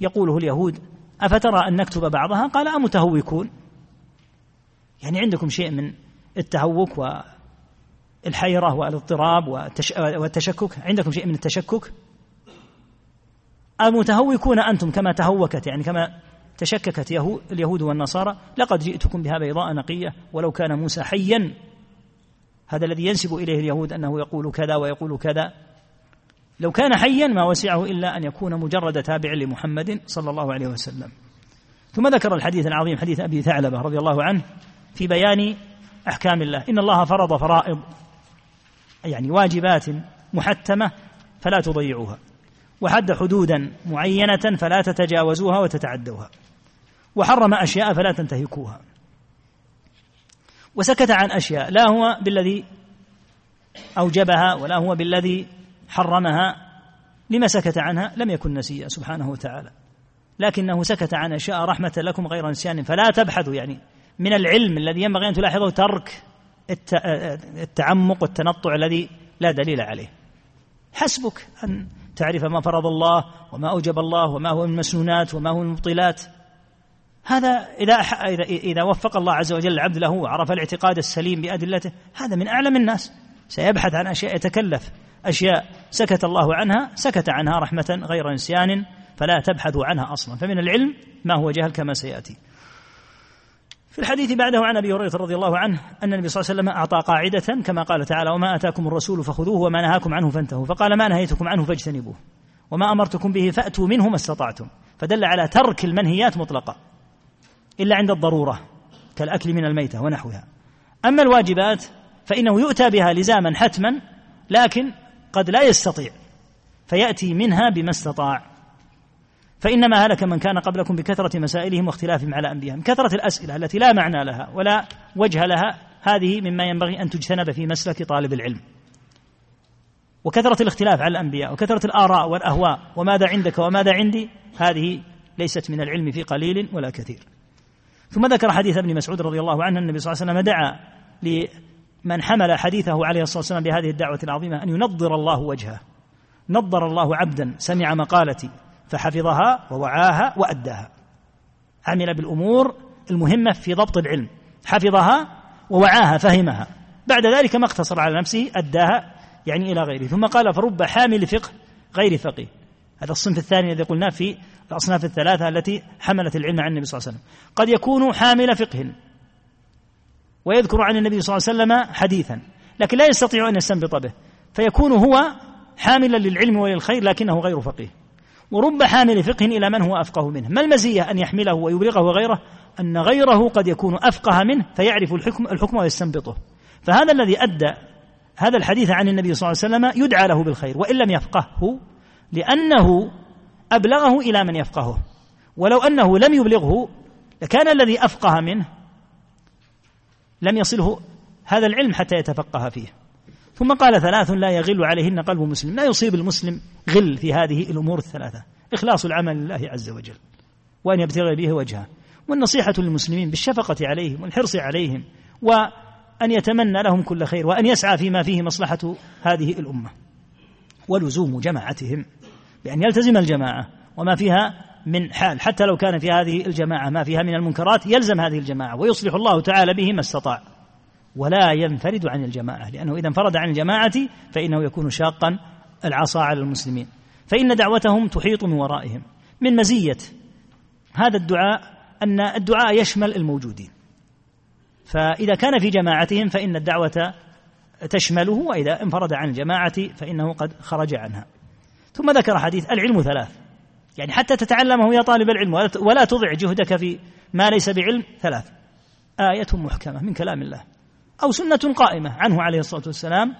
يقوله اليهود أفترى أن نكتب بعضها؟ قال أمتهوكون يعني عندكم شيء من التهوك والحيرة والاضطراب والتشكك؟ عندكم شيء من التشكك؟ المتهوكون أنتم كما تهوكت يعني كما تشككت اليهود والنصارى؟ لقد جئتكم بها بيضاء نقية ولو كان موسى حيا. هذا الذي ينسب إليه اليهود أنه يقول كذا ويقول كذا. لو كان حيا ما وسعه إلا أن يكون مجرد تابع لمحمد صلى الله عليه وسلم. ثم ذكر الحديث العظيم حديث أبي ثعلبة رضي الله عنه في بيان أحكام الله. إن الله فرض فرائض يعني واجبات محتمة فلا تضيعوها وحد حدودا معينة فلا تتجاوزوها وتتعدوها وحرم أشياء فلا تنتهكوها. وسكت عن أشياء لا هو بالذي أوجبها ولا هو بالذي حرمها لما سكت عنها لم يكن نسيا سبحانه وتعالى. لكنه سكت عن أشياء رحمة لكم غير نسيان فلا تبحثوا يعني. من العلم الذي ينبغي أن تلاحظه ترك التعمق والتنطع الذي لا دليل عليه. حسبك أن تعرف ما فرض الله وما أوجب الله وما هو من المسنونات وما هو من المبطلات. هذا إذا إذا وفق الله عز وجل العبد له وعرف الاعتقاد السليم بأدلته هذا من أعلم الناس. سيبحث عن أشياء يتكلف. أشياء سكت الله عنها سكت عنها رحمة غير نسيان فلا تبحثوا عنها أصلا. فمن العلم ما هو جهل كما سيأتي. في الحديث بعده عن أبي هريرة رضي الله عنه أن النبي صلى الله عليه وسلم أعطى قاعدة كما قال تعالى وما آتاكم الرسول فخذوه وما نهاكم عنه فانتهوا. فقال ما نهيتكم عنه فاجتنبوه. وما أمرتكم به فأتوا منه ما استطعتم. فدل على ترك المنهيات مطلقا إلا عند الضرورة كالأكل من الميتة ونحوها. أما الواجبات فإنه يؤتى بها لزاما حتما لكن قد لا يستطيع فيأتي منها بما استطاع. فإنما هلك من كان قبلكم بكثرة مسائلهم واختلافهم على أنبيائهم كثرة الأسئلة التي لا معنى لها ولا وجه لها هذه مما ينبغي أن تجتنب في مسلك طالب العلم. وكثرة الاختلاف على الأنبياء وكثرة الآراء والأهواء وماذا عندك وماذا عندي هذه ليست من العلم في قليل ولا كثير. ثم ذكر حديث ابن مسعود رضي الله عنه النبي صلى الله عليه وسلم دعا لمن حمل حديثه عليه الصلاة والسلام بهذه الدعوة العظيمة أن ينضر الله وجهه. نضر الله عبدا سمع مقالتي فحفظها ووعاها وأداها. عمل بالأمور المهمة في ضبط العلم. حفظها ووعاها فهمها. بعد ذلك ما اقتصر على نفسه أداها يعني إلى غيره. ثم قال فرب حامل فقه غير فقيه. هذا الصنف الثاني الذي قلناه في الأصناف الثلاثة التي حملت العلم عن النبي صلى الله عليه وسلم. قد يكون حامل فقه. ويذكر عن النبي صلى الله عليه وسلم حديثا. لكن لا يستطيع أن يستنبط به. فيكون هو حاملا للعلم وللخير لكنه غير فقيه. ورب حامل فقه إلى من هو أفقه منه. ما المزية أن يحمله ويبلغه غيره أن غيره قد يكون أفقه منه فيعرف الحكم, الحكم ويستنبطه. فهذا الذي أدى هذا الحديث عن النبي صلى الله عليه وسلم يدعى له بالخير وإن لم يفقهه لأنه أبلغه إلى من يفقهه. ولو أنه لم يبلغه لكان الذي أفقه منه لم يصله هذا العلم حتى يتفقه فيه. ثم قال ثلاث لا يغل عليهن قلب مسلم. لا يصيب المسلم غل في هذه الأمور الثلاثة. إخلاص العمل لله عز وجل وأن يبتغي به وجهه. والنصيحة للمسلمين بالشفقة عليهم والحرص عليهم وأن يتمنى لهم كل خير وأن يسعى فيما فيه مصلحة هذه الأمة. ولزوم جماعتهم بأن يلتزم الجماعة وما فيها من حال حتى لو كان في هذه الجماعة ما فيها من المنكرات يلزم هذه الجماعة ويصلح الله تعالى به ما استطاع. ولا ينفرد عن الجماعة لأنه إذا انفرد عن الجماعة فإنه يكون شاقا العصا على المسلمين. فإن دعوتهم تحيط من ورائهم. من مزية هذا الدعاء أن الدعاء يشمل الموجودين. فإذا كان في جماعتهم فإن الدعوة تشمله وإذا انفرد عن الجماعة فإنه قد خرج عنها. ثم ذكر حديث العلم ثلاث. يعني حتى تتعلمه يا طالب العلم ولا تضع جهدك في ما ليس بعلم ثلاث. آية محكمة من كلام الله. أو سنة قائمة عنه عليه الصلاة والسلام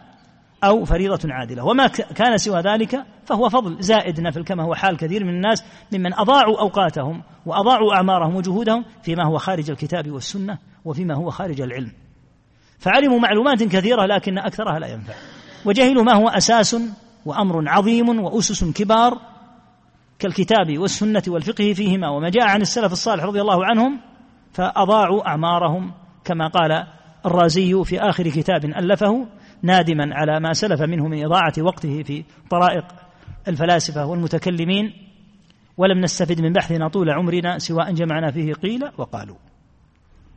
أو فريضة عادلة. وما كان سوى ذلك فهو فضل زائد نفل كما هو حال كثير من الناس ممن أضاعوا أوقاتهم وأضاعوا أعمارهم وجهودهم فيما هو خارج الكتاب والسنة وفيما هو خارج العلم. فعلموا معلومات كثيرة لكن أكثرها لا ينفع. وجهلوا ما هو أساس وأمر عظيم وأسس كبار كالكتاب والسنة والفقه فيهما وما جاء عن السلف الصالح رضي الله عنهم فأضاعوا أعمارهم كما قال الرازي في آخر كتاب ألفه نادما على ما سلف منه من إضاعة وقته في طرائق الفلاسفة والمتكلمين. ولم نستفد من بحثنا طول عمرنا سوى أن جمعنا فيه قيل وقالوا.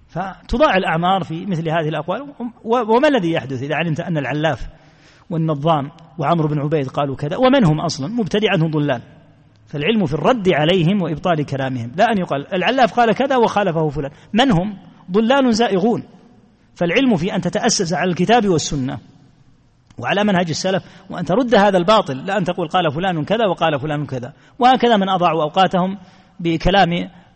فتضاع الأعمار في مثل هذه الأقوال وما الذي يحدث إذا علمت أن العلاف والنظام وعمرو بن عبيد قالوا كذا؟ ومن هم أصلا؟ مبتدعة ضلال. فالعلم في الرد عليهم وإبطال كلامهم. لا أن يقال العلاف قال كذا وخالفه فلان. من هم؟ ضلال زائغون. فالعلم في أن تتأسس على الكتاب والسنة وعلى منهج السلف وأن ترد هذا الباطل. لا أن تقول قال فلان كذا وقال فلان كذا. وهكذا من أضاعوا أوقاتهم بكلام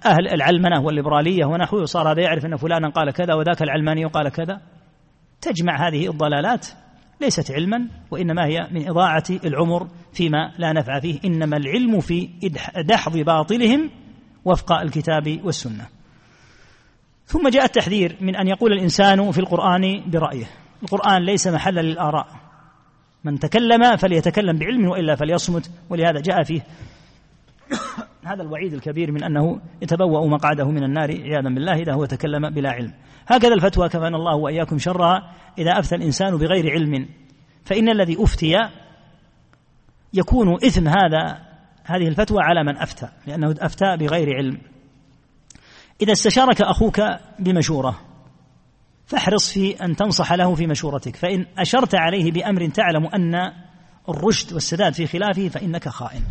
أهل العلمنة والليبرالية ونحوه. صار هذا يعرف أن فلانا قال كذا وذاك العلماني قال كذا. تجمع هذه الضلالات. ليست علما وإنما هي من إضاعة العمر فيما لا نفع فيه. إنما العلم في دحض باطلهم وفق الكتاب والسنة. ثم جاء التحذير من أن يقول الإنسان في القرآن برأيه. القرآن ليس محلا للآراء. من تكلم فليتكلم بعلم وإلا فليصمت. ولهذا جاء فيه هذا الوعيد الكبير من أنه يتبوأ مقعده من النار عياذا بالله إذا هو تكلم بلا علم. هكذا الفتوى كفانا الله وإياكم شرها إذا أفتى الإنسان بغير علم. فإن الذي أفتي يكون إثم هذا هذه الفتوى على من أفتى لأنه أفتى بغير علم. إذا استشارك أخوك بمشورة فاحرص في أن تنصح له في مشورتك. فإن أشرت عليه بأمر تعلم أن الرشد والسداد في خلافه فإنك خائن.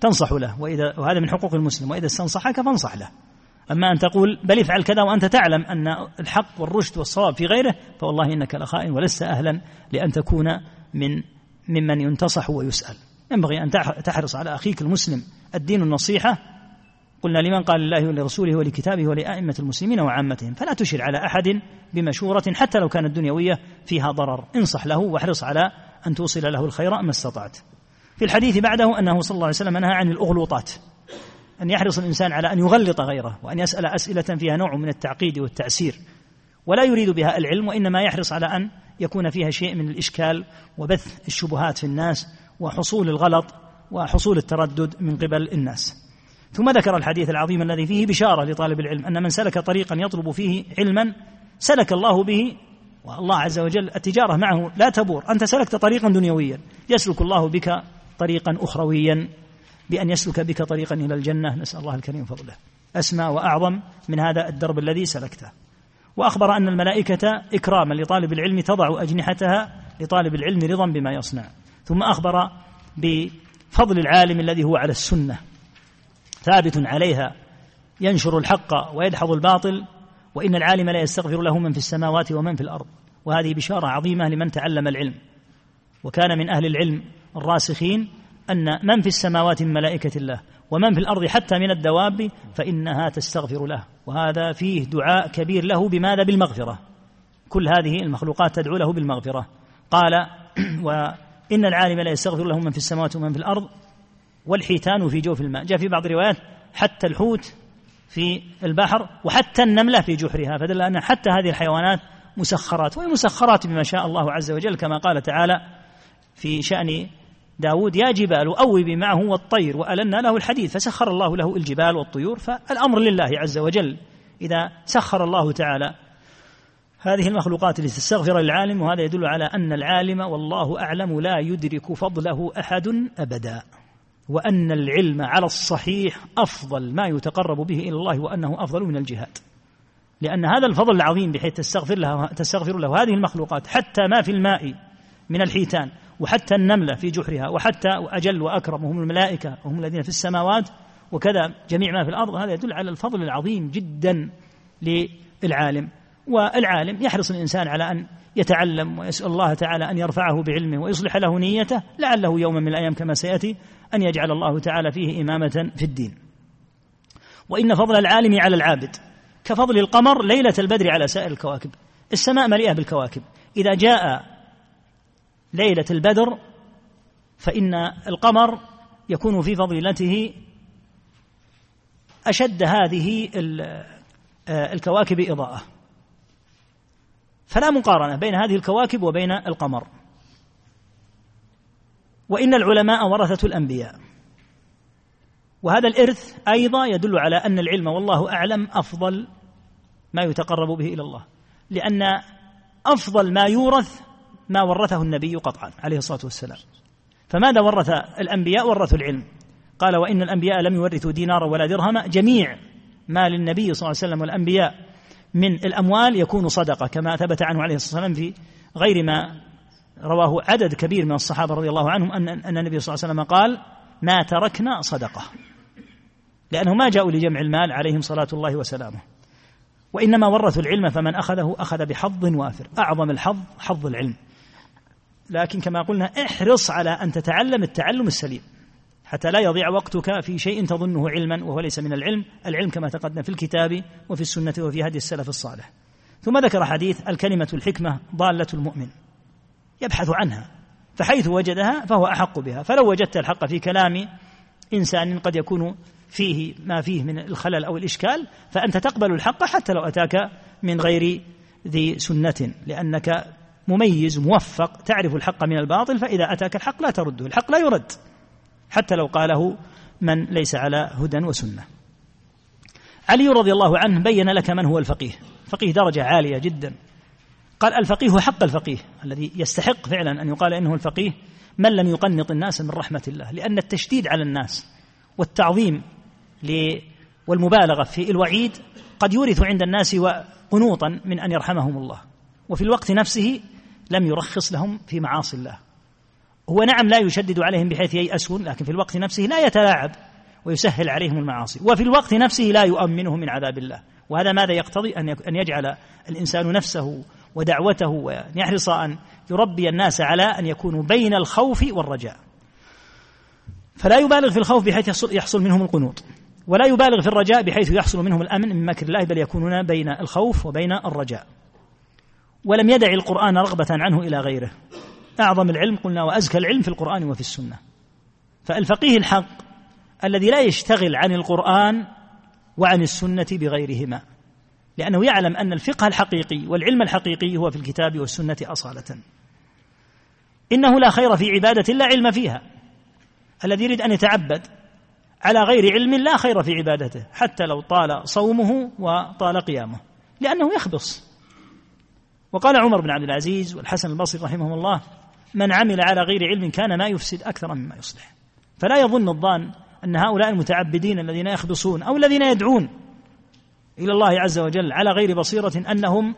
تنصح له وإذا وهذا من حقوق المسلم وإذا استنصحك فانصح له. أما أن تقول بل افعل كذا وأنت تعلم أن الحق والرشد والصواب في غيره فوالله إنك لخائن ولست أهلا لأن تكون من ممن ينتصح ويسأل. ينبغي أن تحرص على أخيك المسلم. الدين النصيحة قلنا لمن قال الله ولرسوله ولكتابه ولأئمة المسلمين وعامتهم فلا تشر على أحد بمشورة حتى لو كانت دنيوية فيها ضرر. انصح له واحرص على أن توصل له الخير ما استطعت. في الحديث بعده أنه صلى الله عليه وسلم نهى عن الأغلوطات أن يحرص الإنسان على أن يغلط غيره وأن يسأل أسئلة فيها نوع من التعقيد والتعسير ولا يريد بها العلم وإنما يحرص على أن يكون فيها شيء من الإشكال وبث الشبهات في الناس وحصول الغلط وحصول التردد من قبل الناس. ثم ذكر الحديث العظيم الذي فيه بشارة لطالب العلم أن من سلك طريقا يطلب فيه علما سلك الله به والله عز وجل التجارة معه لا تبور أنت سلكت طريقا دنيويا يسلك الله بك طريقا أخرويا بأن يسلك بك طريقا إلى الجنة. نسأل الله الكريم فضله. أسمى وأعظم من هذا الدرب الذي سلكته. وأخبر أن الملائكة إكراما لطالب العلم تضع أجنحتها لطالب العلم رضا بما يصنع. ثم أخبر بفضل العالم الذي هو على السنة. ثابت عليها ينشر الحق ويدحض الباطل وإن العالم لا يستغفر له من في السماوات ومن في الأرض. وهذه بشارة عظيمة لمن تعلم العلم. وكان من أهل العلم الراسخين أن من في السماوات من ملائكة الله ومن في الأرض حتى من الدواب فإنها تستغفر له. وهذا فيه دعاء كبير له بماذا؟ بالمغفرة. كل هذه المخلوقات تدعو له بالمغفرة. قال وإن العالم لا يستغفر له من في السماوات ومن في الأرض والحيتان في جوف الماء. جاء في بعض الروايات حتى الحوت في البحر وحتى النملة في جحرها. فدل أن حتى هذه الحيوانات مسخرات وهي مسخرات بما شاء الله عز وجل كما قال تعالى في شأن داود يا جبال أوبي معه والطير وألنا له الحديد فسخر الله له الجبال والطيور فالأمر لله عز وجل. إذا سخر الله تعالى. هذه المخلوقات لتستغفر للعالم وهذا يدل على أن العالم والله أعلم لا يدرك فضله أحد أبدا. وأن العلم على الصحيح أفضل ما يتقرب به إلى الله وأنه أفضل من الجهاد. لأن هذا الفضل العظيم بحيث تستغفر له, تستغفر له هذه المخلوقات حتى ما في الماء من الحيتان. وحتى النملة في جحرها وحتى أجل وأكرم هم الملائكة وهم الذين في السماوات وكذا جميع ما في الأرض. هذا يدل على الفضل العظيم جدا للعالم. والعالم يحرص الإنسان على أن يتعلم ويسأل الله تعالى أن يرفعه بعلمه ويصلح له نيته لعله يوما من الأيام كما سيأتي أن يجعل الله تعالى فيه إمامة في الدين. وإن فضل العالم على العابد كفضل القمر ليلة البدر على سائر الكواكب السماء مليئة بالكواكب. إذا جاء ليلة البدر فإن القمر يكون في فضيلته أشد هذه الكواكب إضاءة. فلا مقارنة بين هذه الكواكب وبين القمر. وإن العلماء ورثة الأنبياء. وهذا الإرث أيضا يدل على أن العلم والله أعلم أفضل ما يتقرب به إلى الله. لأن أفضل ما يورث ما ورثه النبي قطعا عليه الصلاة والسلام. فماذا ورث الأنبياء؟ ورثوا العلم. قال وإن الأنبياء لم يورثوا دينارا ولا درهما. جميع ما للنبي صلى الله عليه وسلم والأنبياء من الأموال يكون صدقة كما ثبت عنه عليه الصلاة والسلام في غير ما رواه عدد كبير من الصحابة رضي الله عنهم أن أن النبي صلى الله عليه وسلم قال ما تركنا صدقة. لأنه ما جاءوا لجمع المال عليهم صلاة الله وسلامه. وإنما ورثوا العلم فمن أخذه أخذ بحظ وافر. أعظم الحظ حظ العلم. لكن كما قلنا احرص على أن تتعلم التعلم السليم حتى لا يضيع وقتك في شيء تظنه علما وهو ليس من العلم. العلم كما تقدم في الكتاب وفي السنة وفي هدي السلف الصالح. ثم ذكر حديث الكلمة الحكمة ضالة المؤمن يبحث عنها فحيث وجدها فهو أحق بها. فلو وجدت الحق في كلام إنسان قد يكون فيه ما فيه من الخلل أو الإشكال فأنت تقبل الحق حتى لو أتاك من غير ذي سنة لأنك مميز موفق تعرف الحق من الباطل فإذا أتاك الحق لا ترده الحق لا يرد حتى لو قاله من ليس على هدى وسنة. علي رضي الله عنه بين لك من هو الفقيه. فقيه درجة عالية جدا. قال الفقيه حق الفقيه الذي يستحق فعلا أن يقال إنه الفقيه من لم يقنط الناس من رحمة الله لأن التشديد على الناس والتعظيم والمبالغة في الوعيد قد يورث عند الناس قنوطا من أن يرحمهم الله. وفي الوقت نفسه لم يرخص لهم في معاصي الله. هو نعم لا يشدد عليهم بحيث ييأسون لكن في الوقت نفسه لا يتلاعب ويسهل عليهم المعاصي. وفي الوقت نفسه لا يؤمنهم من عذاب الله. وهذا ماذا يقتضي؟ أن يجعل الإنسان نفسه ودعوته وأن يحرص أن يربي الناس على أن يكونوا بين الخوف والرجاء. فلا يبالغ في الخوف بحيث يحصل منهم القنوط. ولا يبالغ في الرجاء بحيث يحصل منهم الأمن من مكر الله بل يكونون بين الخوف وبين الرجاء. ولم يدع القرآن رغبة عنه إلى غيره. أعظم العلم قلنا وأزكى العلم في القرآن وفي السنة. فالفقيه الحق الذي لا يشتغل عن القرآن وعن السنة بغيرهما لأنه يعلم أن الفقه الحقيقي والعلم الحقيقي هو في الكتاب والسنة أصالة. إنه لا خير في عبادة لا علم فيها. الذي يريد أن يتعبد على غير علم لا خير في عبادته حتى لو طال صومه وطال قيامه لأنه يخبص. وقال عمر بن عبد العزيز والحسن البصري رحمه الله من عمل على غير علم كان ما يفسد أكثر مما يصلح. فلا يظن الظان أن هؤلاء المتعبدين الذين يخبصون أو الذين يدعون إلى الله عز وجل على غير بصيرة أنهم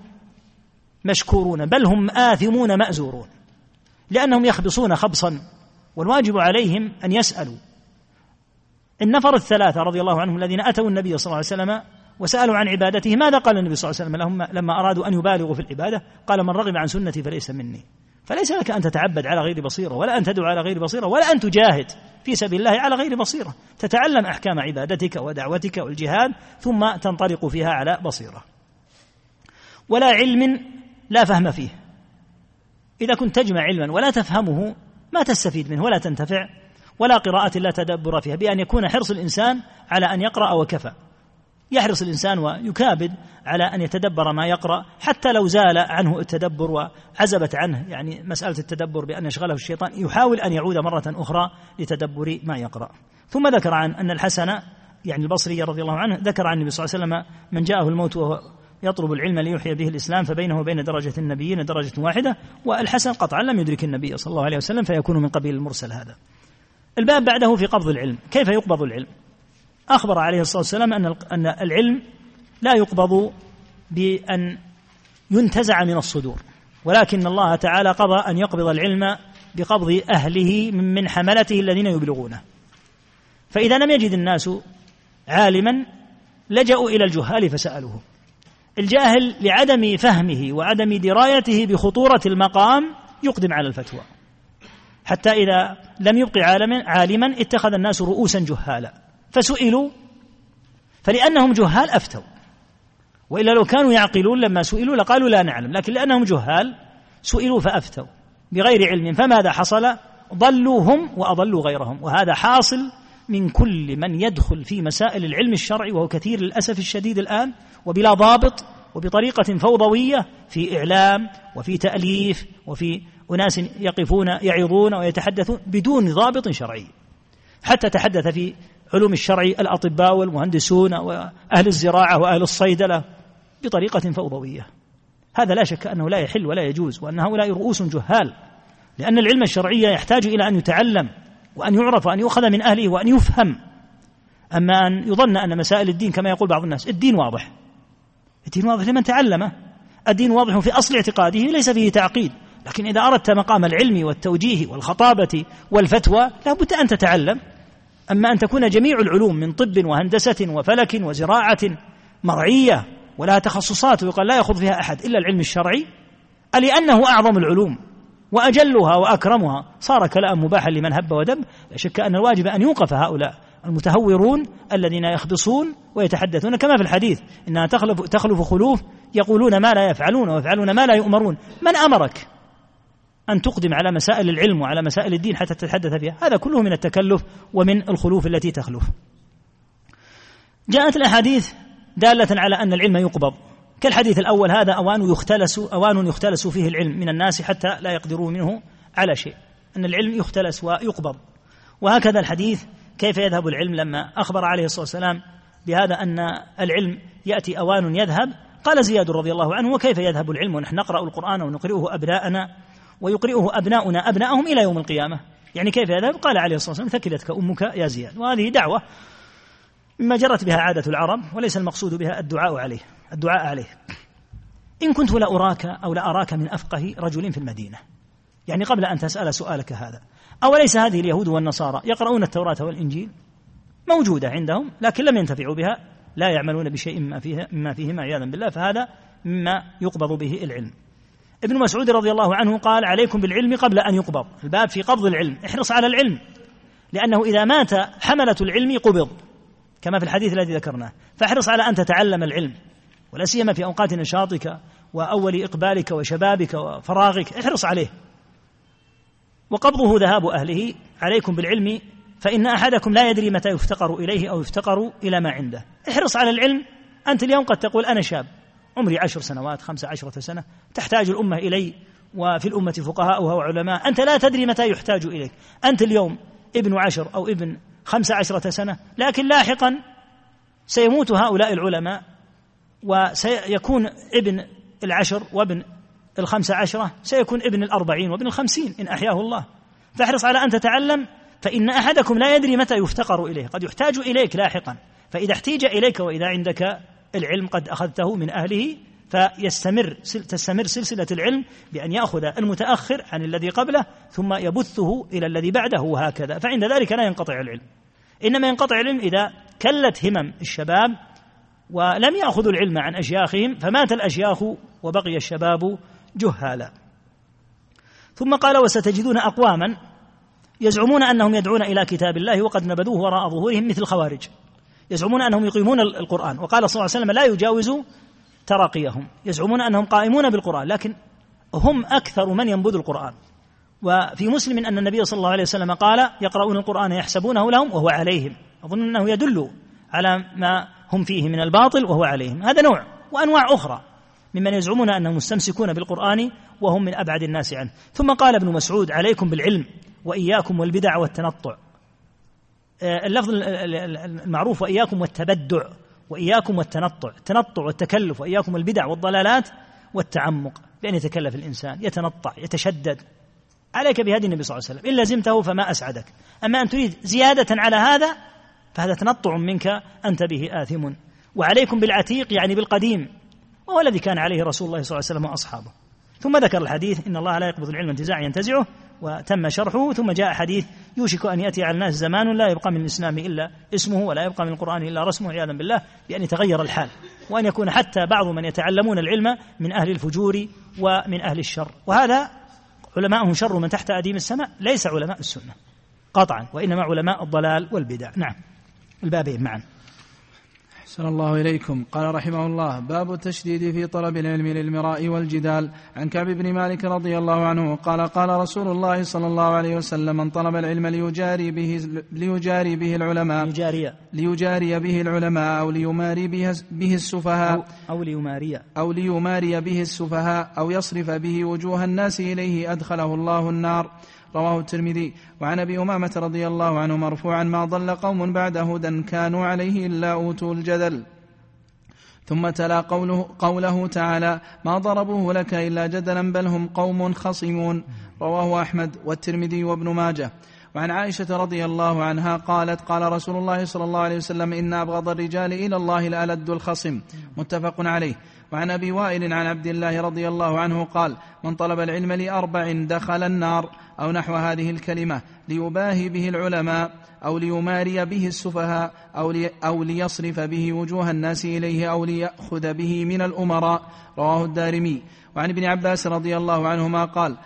مشكورون بل هم آثمون مأزورون لأنهم يخبصون خبصا والواجب عليهم أن يسألوا. النفر الثلاثة رضي الله عنهم الذين أتوا النبي صلى الله عليه وسلم وسألوا عن عبادته ماذا قال النبي صلى الله عليه وسلم؟ لما أرادوا أن يبالغوا في العبادة قال من رغب عن سنتي فليس مني. فليس لك أن تتعبد على غير بصيرة ولا أن تدعو على غير بصيرة ولا أن تجاهد في سبيل الله على غير بصيرة. تتعلم أحكام عبادتك ودعوتك والجهاد ثم تنطلق فيها على بصيرة. ولا علم لا فهم فيه. إذا كنت تجمع علما ولا تفهمه ما تستفيد منه ولا تنتفع. ولا قراءة لا تدبر فيها بأن يكون حرص الإنسان على أن يقرأ وكفى. يحرص الإنسان ويكابد على أن يتدبر ما يقرأ حتى لو زال عنه التدبر وعزبت عنه. يعني مسألة التدبر بأن يشغله الشيطان يحاول أن يعود مرة أخرى لتدبر ما يقرأ. ثم ذكر عن أن الحسن يعني البصري رضي الله عنه ذكر عن النبي صلى الله عليه وسلم من جاءه الموت وهو يطلب العلم ليحيي به الإسلام فبينه وبين درجة النبيين درجة واحدة والحسن قطعا لم يدرك النبي صلى الله عليه وسلم فيكون من قبيل المرسل هذا. الباب بعده في قبض العلم. كيف يقبض العلم؟ أخبر عليه الصلاة والسلام أن أن العلم لا يقبض بأن ينتزع من الصدور ولكن الله تعالى قضى أن يقبض العلم بقبض أهله من حملته الذين يبلغونه. فإذا لم يجد الناس عالما لجأوا إلى الجهال فسألوه. الجاهل لعدم فهمه وعدم درايته بخطورة المقام يقدم على الفتوى. حتى إذا لم يبق عالما عالما اتخذ الناس رؤوسا جهالا. فسئلوا فلأنهم جهال أفتوا. وإلا لو كانوا يعقلون لما سئلوا لقالوا لا نعلم لكن لأنهم جهال سئلوا فأفتوا بغير علم. فماذا حصل؟ ضلوا هم وأضلوا غيرهم. وهذا حاصل من كل من يدخل في مسائل العلم الشرعي وهو كثير للأسف الشديد الآن وبلا ضابط وبطريقة فوضوية في إعلام وفي تأليف وفي أناس يقفون يعظون ويتحدثون بدون ضابط شرعي. حتى تحدث في علوم الشرع الأطباء والمهندسون وأهل الزراعة وأهل الصيدلة بطريقة فوضوية. هذا لا شك أنه لا يحل ولا يجوز وأن هؤلاء رؤوس جهال لأن العلم الشرعي يحتاج إلى أن يتعلم وأن يعرف وأن يؤخذ من أهله وأن يفهم. أما أن يظن أن مسائل الدين كما يقول بعض الناس الدين واضح. الدين واضح لمن تعلمه. الدين واضح في أصل اعتقاده ليس فيه تعقيد. لكن إذا أردت مقام العلم والتوجيه والخطابة والفتوى لا بد أن تتعلم. أما أن تكون جميع العلوم من طب وهندسة وفلك وزراعة مرعية ولها تخصصات ويقال لا يخوض فيها أحد إلا العلم الشرعي ألأنه أعظم العلوم وأجلها وأكرمها. صار كلام مباحا لمن هب ودب. لا شك أن الواجب أن يوقف هؤلاء المتهورون الذين يخبصون ويتحدثون. كما في الحديث إنها تخلف تخلف خلوف يقولون ما لا يفعلون ويفعلون ما لا يؤمرون. من أمرك؟ أن تقدم على مسائل العلم وعلى مسائل الدين حتى تتحدث فيها. هذا كله من التكلف ومن الخلوف التي تخلف. جاءت الأحاديث دالة على أن العلم يقبض. كالحديث الأول هذا أوان يختلس أوان يختلس فيه العلم من الناس حتى لا يقدروا منه على شيء. أن العلم يختلس ويقبض. وهكذا الحديث كيف يذهب العلم لما أخبر عليه الصلاة والسلام بهذا أن العلم يأتي أوان يذهب؟ قال زياد رضي الله عنه وكيف يذهب العلم؟ ونحن نقرأ القرآن ونقرئه أبناءنا ويقرئه أبناؤنا أبناءهم إلى يوم القيامة. يعني كيف يذهب قال عليه الصلاة والسلام ثكلتك أمك يا زياد. وهذه دعوة مما جرت بها عادة العرب وليس المقصود بها الدعاء عليه الدعاء عليه. إن كنت لأراك أو لأراك من أفقه رجل في المدينة. يعني قبل أن تسأل سؤالك هذا. أوليس هذه اليهود والنصارى يقرؤون التوراة والإنجيل؟ موجودة عندهم لكن لم ينتفعوا بها لا يعملون بشيء مما فيها مما فيهما عياذا بالله فهذا مما يقبض به العلم. ابن مسعود رضي الله عنه قال عليكم بالعلم قبل أن يقبض. الباب في قبض العلم. احرص على العلم. لأنه إذا مات حملة العلم قبض. كما في الحديث الذي ذكرناه. فاحرص على أن تتعلم العلم. ولا سيما في أوقات نشاطك وأول إقبالك وشبابك وفراغك. احرص عليه. وقبضه ذهاب أهله. عليكم بالعلم. فإن أحدكم لا يدري متى يفتقر إليه أو يفتقر إلى ما عنده. احرص على العلم. أنت اليوم قد تقول أنا شاب. عمري عشر سنوات خمسة عشرة سنة تحتاج الأمة إلي وفي الأمة فقهاؤها وعلماء. أنت لا تدري متى يحتاج إليك. أنت اليوم ابن عشر أو ابن خمسة عشرة سنة لكن لاحقا سيموت هؤلاء العلماء وسيكون ابن العشر وابن الخمسة عشرة سيكون ابن الأربعين وابن الخمسين إن أحياه الله. فاحرص على أن تتعلم فإن أحدكم لا يدري متى يفتقر إليه. قد يحتاج إليك لاحقا. فإذا احتيج إليك وإذا عندك العلم قد أخذته من أهله فيستمر تستمر سلسلة العلم بأن يأخذ المتأخر عن الذي قبله ثم يبثه إلى الذي بعده وهكذا. فعند ذلك لا ينقطع العلم. إنما ينقطع العلم إذا كلت همم الشباب ولم يأخذوا العلم عن أشياخهم فمات الأشياخ وبقي الشباب جهالا. ثم قال وستجدون أقواما يزعمون أنهم يدعون إلى كتاب الله وقد نبذوه وراء ظهورهم مثل الخوارج يزعمون أنهم يقيمون القرآن. وقال صلى الله عليه وسلم لا يجاوز تراقيهم. يزعمون أنهم قائمون بالقرآن لكن هم أكثر من ينبذ القرآن. وفي مسلم أن النبي صلى الله عليه وسلم قال يقرؤون القرآن يحسبونه لهم وهو عليهم. أظن أنه يدل على ما هم فيه من الباطل وهو عليهم. هذا نوع وأنواع أخرى ممن يزعمون أنهم مستمسكون بالقرآن وهم من أبعد الناس عنه. ثم قال ابن مسعود عليكم بالعلم وإياكم والبدع والتنطع. اللفظ المعروف وإياكم والتبدع وإياكم والتنطع التنطع والتكلف وإياكم البدع والضلالات والتعمق بأن يتكلف الإنسان يتنطع يتشدد. عليك بهدي النبي صلى الله عليه وسلم. إن لزمته فما أسعدك. أما أن تريد زيادة على هذا فهذا تنطع منك أنت به آثم. وعليكم بالعتيق يعني بالقديم وهو الذي كان عليه رسول الله صلى الله عليه وسلم وأصحابه. ثم ذكر الحديث إن الله لا يقبض العلم انتزاعا ينتزعه وتم شرحه ثم جاء حديث يوشك أن يأتي على الناس زمان لا يبقى من الإسلام إلا اسمه ولا يبقى من القرآن إلا رسمه عياذا بالله بأن يتغير الحال وأن يكون حتى بعض من يتعلمون العلم من أهل الفجور ومن أهل الشر. وهذا علماءهم شر من تحت أديم السماء ليس علماء السنة قطعا وإنما علماء الضلال والبدع. نعم. البابين معا. أحسن الله إليكم. قال رحمه الله باب التشديد في طلب العلم للمراء والجدال. عن كعب بن مالك رضي الله عنه قال قال رسول الله صلى الله عليه وسلم من طلب العلم ليجاري به ليجاري به العلماء ليجاري. ليجاري به العلماء أو ليماري به, به السفهاء أو, أو ليماري. أو ليماري به السفهاء أو يصرف به وجوه الناس إليه أدخله الله النار. رواه الترمذي. وعن أبي أمامة رضي الله عنه مرفوعا ما ضل قوم بعد هدى كانوا عليه إلا أوتوا الجدل. ثم تلا قوله, قوله تعالى ما ضربوه لك إلا جدلا بل هم قوم خصمون. رواه أحمد والترمذي وابن ماجه. وعن عائشة رضي الله عنها قالت قال رسول الله صلى الله عليه وسلم إن أبغض الرجال إلى الله الألد الخصم. متفق عليه. وعن أبي وائل عن عبد الله رضي الله عنه قال من طلب العلم لأربع دخل النار أو نحو هذه الكلمة ليباهي به العلماء أو ليماري به السفهاء أو, لي أو ليصرف به وجوه الناس إليه أو ليأخذ به من الأمراء. رواه الدارمي. وعن ابن عباس رضي الله عنهما قال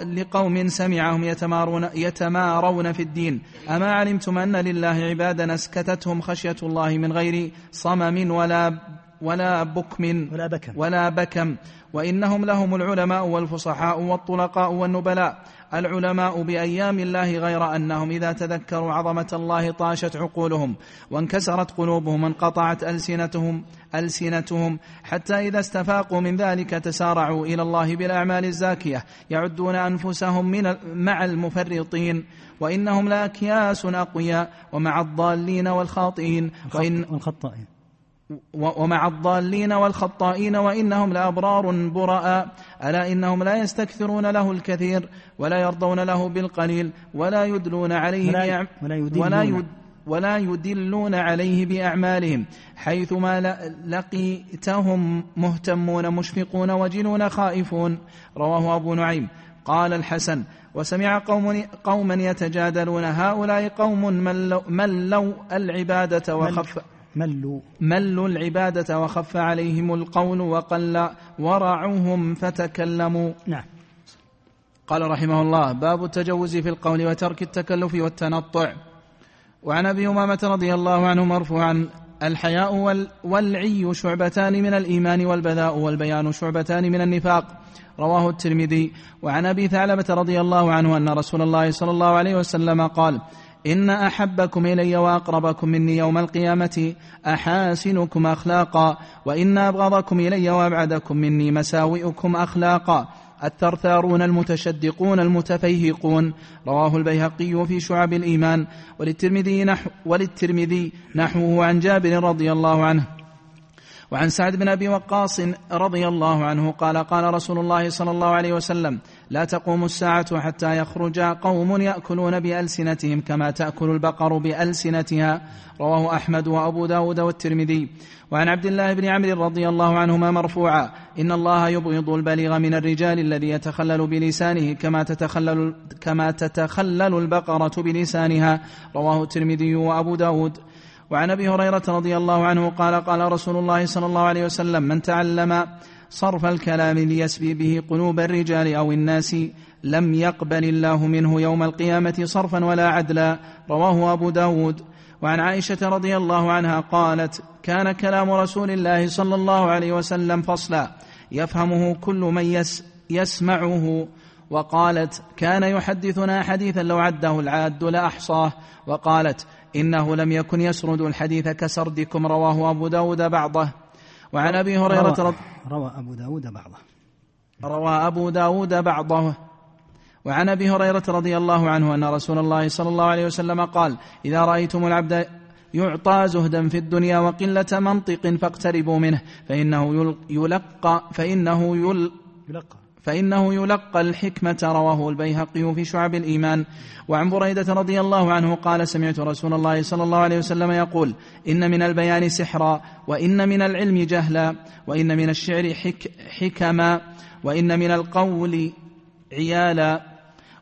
لقوم سمعهم يتمارون, يتمارون في الدين. أما علمتم أن لله عبادا اسكتتهم خشية الله من غير صمم ولا ولا بكم ولا بكم. ولا بكم. وإنهم لهم العلماء والفصحاء والطلقاء والنبلاء. العلماء بأيام الله غير أنهم إذا تذكروا عظمة الله طاشت عقولهم وانكسرت قلوبهم وانقطعت ألسنتهم ألسنتهم. حتى إذا استفاقوا من ذلك تسارعوا إلى الله بالأعمال الزاكية. يعدون أنفسهم من مع المفرطين. وإنهم لأكياس أقوياء ومع الضالين والخاطئين. وإن والخطائين. ومع الضالين والخطائين وإنهم لأبرار براء. ألا إنهم لا يستكثرون له الكثير ولا يرضون له بالقليل ولا يدلون عليه ولا, ولا, يدلون. ولا, يد ولا يدلون عليه بأعمالهم حيثما لقيتهم مهتمون مشفقون وجلون خائفون. رواه أبو نعيم. قال الحسن وسمع قوم قوما يتجادلون هؤلاء قوم ملوا, ملوا العبادة وخف ملوا. ملوا العبادة وخف عليهم القول وقل ورعوهم فتكلموا. نعم. قال رحمه الله باب التجوز في القول وترك التكلف والتنطع. وعن أبي أمامة رضي الله عنه مرفوعا الحياء والعي شعبتان من الإيمان والبذاء والبيان شعبتان من النفاق. رواه الترمذي. وعن أبي ثعلبة رضي الله عنه أن رسول الله صلى الله عليه وسلم قال إن أحبكم إلي وأقربكم مني يوم القيامة أحاسنكم أخلاقا وإن أبغضكم إلي وأبعدكم مني مساوئكم أخلاقا. الثرثارون المتشدقون المتفيهقون رواه البيهقي في شعب الإيمان وللترمذي نحو وللترمذي نحوه عن جابر رضي الله عنه. وعن سعد بن أبي وقاص رضي الله عنه قال قال رسول الله صلى الله عليه وسلم لا تقوم الساعة حتى يخرج قوم يأكلون بألسنتهم كما تأكل البقر بألسنتها. رواه أحمد وأبو داود والترمذي. وعن عبد الله بن عمرو رضي الله عنهما مرفوعا. إن الله يبغض البليغ من الرجال الذي يتخلل بلسانه كما تتخلل كما تتخلل البقرة بلسانها. رواه الترمذي وأبو داود. وعن أبي هريرة رضي الله عنه قال قال رسول الله صلى الله عليه وسلم من تعلم صرف الكلام ليسبي به قلوب الرجال أو الناس. لم يقبل الله منه يوم القيامة صرفا ولا عدلا. رواه أبو داود. وعن عائشة رضي الله عنها قالت كان كلام رسول الله صلى الله عليه وسلم فصلا. يفهمه كل من يس يسمعه. وقالت كان يحدثنا حديثا لو عده العاد لأحصاه. وقالت إنه لم يكن يسرد الحديث كسردكم. رواه أبو داود بعضه. وعن أبي هريرة روى, روى أبو داود بعضه. روى أبو داود بعضه. وعن أبي هريرة رضي الله عنه أن رسول الله صلى الله عليه وسلم قال إذا رأيتم العبد يعطى زهدا في الدنيا وقلة منطق فاقتربوا منه فإنه يلقى فإنه يلقى. فإنه يلقى الحكمة رواه البيهقي في شعب الإيمان. وعن بريدة رضي الله عنه قال سمعت رسول الله صلى الله عليه وسلم يقول إن من البيان سحرا وإن من العلم جهلا وإن من الشعر حك حكما وإن من القول عيالا.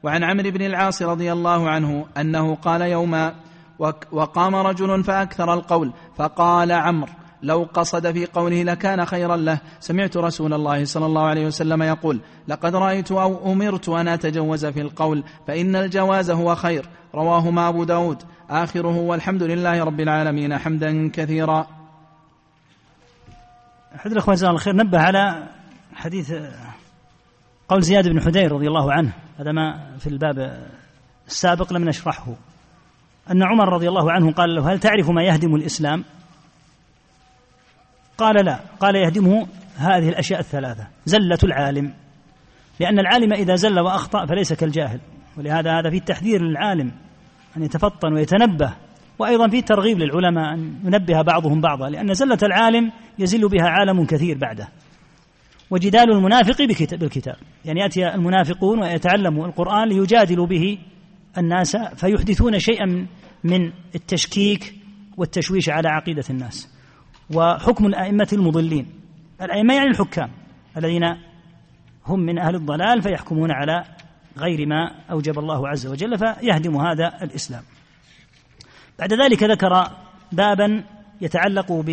وعن عمرو بن العاص رضي الله عنه أنه قال يوما وقام رجل فأكثر القول فقال عمرو لو قصد في قوله لكان خيرا له سمعت رسول الله صلى الله عليه وسلم يقول لقد رأيت أو أمرت أن أتجوز في القول فإن الجواز هو خير. رواهما أبو داود. آخره والحمد لله رب العالمين حمدا كثيرا. أحد الأخوة جزاه الله خير. نبه على حديث قول زياد بن حدير رضي الله عنه. هذا ما في الباب السابق لم نشرحه. أن عمر رضي الله عنه قال له هل تعرف ما يهدم الإسلام؟ قال لا قال يهدمه هذه الأشياء الثلاثة زلة العالم. لأن العالم إذا زل وأخطأ فليس كالجاهل. ولهذا هذا في تحذير للعالم أن يتفطن ويتنبه وأيضا في ترغيب للعلماء أن ينبه بعضهم بعضا لأن زلة العالم يزل بها عالم كثير بعده. وجدال المنافق بالكتاب. يعني يأتي المنافقون ويتعلموا القرآن ليجادلوا به الناس فيحدثون شيئا من التشكيك والتشويش على عقيدة الناس. وحكم الأئمة المضلين. الأئمة يعني الحكام الذين هم من أهل الضلال فيحكمون على غير ما أوجب الله عز وجل فيهدم هذا الإسلام. بعد ذلك ذكر بابا يتعلق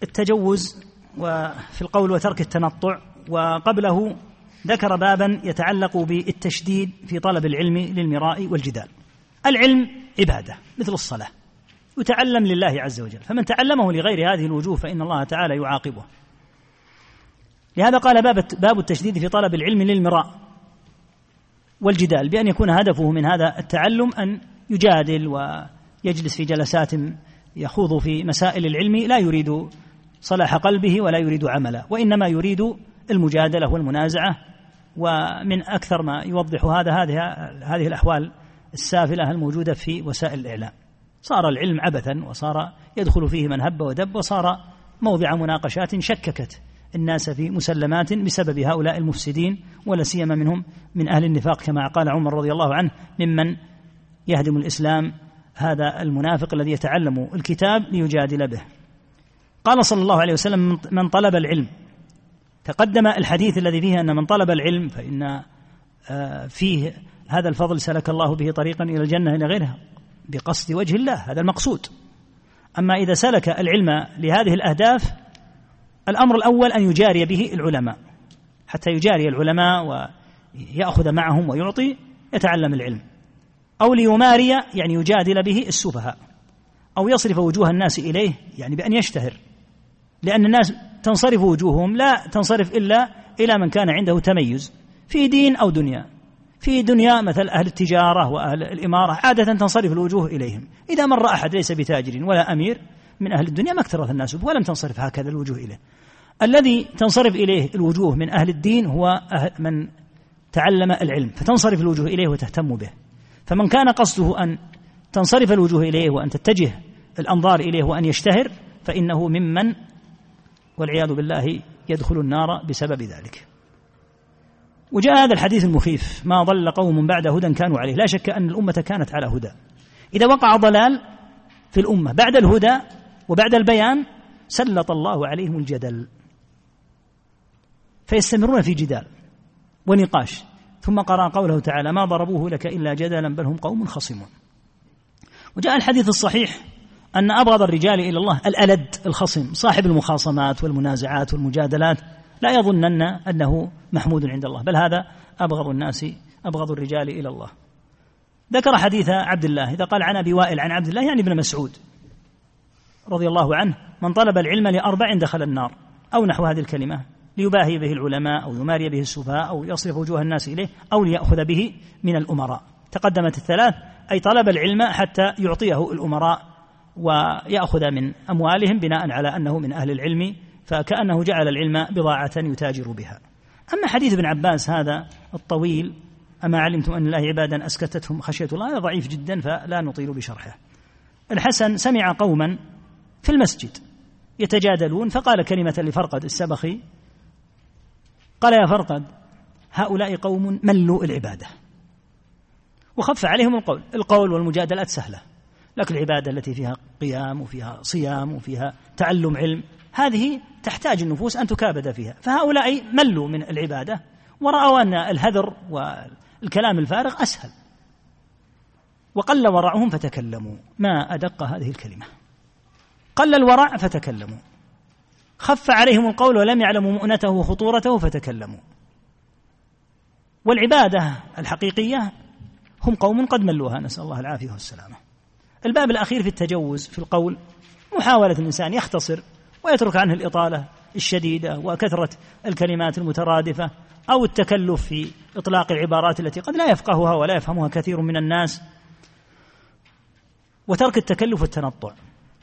بالتجوز وفي القول وترك التنطع وقبله ذكر بابا يتعلق بالتشديد في طلب العلم للمراء والجدال. العلم عبادة مثل الصلاة. يتعلم لله عز وجل. فمن تعلمه لغير هذه الوجوه فإن الله تعالى يعاقبه. لهذا قال باب باب التشديد في طلب العلم للمراء والجدال بأن يكون هدفه من هذا التعلم أن يجادل ويجلس في جلسات يخوض في مسائل العلم لا يريد صلاح قلبه ولا يريد عمله وإنما يريد المجادلة والمنازعة. ومن أكثر ما يوضح هذا هذه هذه الأحوال السافلة الموجودة في وسائل الإعلام. صار العلم عبثا وصار يدخل فيه من هب ودب وصار موضع مناقشات شككت الناس في مسلمات بسبب هؤلاء المفسدين ولا سيما منهم من أهل النفاق كما قال عمر رضي الله عنه ممن يهدم الإسلام هذا المنافق الذي يتعلم الكتاب ليجادل به. قال صلى الله عليه وسلم من طلب العلم تقدم الحديث الذي فيه أن من طلب العلم فإن آه، فيه هذا الفضل سلك الله به طريقا إلى الجنة إلى غيرها بقصد وجه الله هذا المقصود. أما إذا سلك العلم لهذه الأهداف الأمر الأول أن يجاري به العلماء. حتى يجاري العلماء ويأخذ معهم ويعطي يتعلم العلم. أو ليماري يعني يجادل به السفهاء. أو يصرف وجوه الناس إليه يعني بأن يشتهر. لأن الناس تنصرف وجوههم لا تنصرف إلا إلى من كان عنده تميز في دين أو دنيا. في دنيا مثل أهل التجارة وأهل الإمارة عادة تنصرف الوجوه إليهم. إذا مر أحد ليس بتاجر ولا أمير من أهل الدنيا ما اكترث الناس ولم تنصرف هكذا الوجوه إليه. الذي تنصرف إليه الوجوه من أهل الدين هو أهل من تعلم العلم فتنصرف الوجوه إليه وتهتم به. فمن كان قصده أن تنصرف الوجوه إليه وأن تتجه الأنظار إليه وأن يشتهر فإنه ممن والعياذ بالله يدخل النار بسبب ذلك. وجاء هذا الحديث المخيف ما ضل قوم بعد هدى كانوا عليه لا شك أن الأمة كانت على هدى. إذا وقع ضلال في الأمة بعد الهدى وبعد البيان سلط الله عليهم الجدل. فيستمرون في جدال ونقاش. ثم قرأ قوله تعالى ما ضربوه لك إلا جدلا بل هم قوم خصمون. وجاء الحديث الصحيح أن أبغض الرجال إلى الله الألد الخصم صاحب المخاصمات والمنازعات والمجادلات. لا يظنن أنه محمود عند الله بل هذا أبغض الناس أبغض الرجال إلى الله. ذكر حديث عبد الله إذا قال عن أبي وائل عن عبد الله يعني ابن مسعود رضي الله عنه من طلب العلم لأربع دخل النار أو نحو هذه الكلمة ليباهي به العلماء أو يماري به السفهاء أو يصرف وجوه الناس إليه أو ليأخذ به من الأمراء. تقدمت الثلاث أي طلب العلم حتى يعطيه الأمراء ويأخذ من أموالهم بناء على أنه من أهل العلم فكأنه جعل العلم بضاعة يتاجر بها. أما حديث ابن عباس هذا الطويل أما علمتم أن الله عبادا أسكتتهم خشية الله هذا ضعيف جدا فلا نطيل بشرحه. الحسن سمع قوما في المسجد يتجادلون فقال كلمة لفرقد السبخي قال يا فرقد هؤلاء قوم ملوا العبادة. وخف عليهم القول القول والمجادلات سهلة لكن العبادة التي فيها قيام وفيها صيام وفيها تعلم علم هذه تحتاج النفوس أن تكابد فيها. فهؤلاء ملوا من العبادة ورأوا أن الهذر والكلام الفارغ أسهل. وقل ورعهم فتكلموا. ما أدق هذه الكلمة. قل الورع فتكلموا. خف عليهم القول ولم يعلموا مؤنته وخطورته فتكلموا. والعبادة الحقيقية هم قوم قد ملوها. نسأل الله العافية والسلامة. الباب الأخير في التجوز في القول محاولة الإنسان يختصر ويترك عنه الإطالة الشديدة وكثرة الكلمات المترادفة أو التكلف في إطلاق العبارات التي قد لا يفقهها ولا يفهمها كثير من الناس وترك التكلف والتنطع.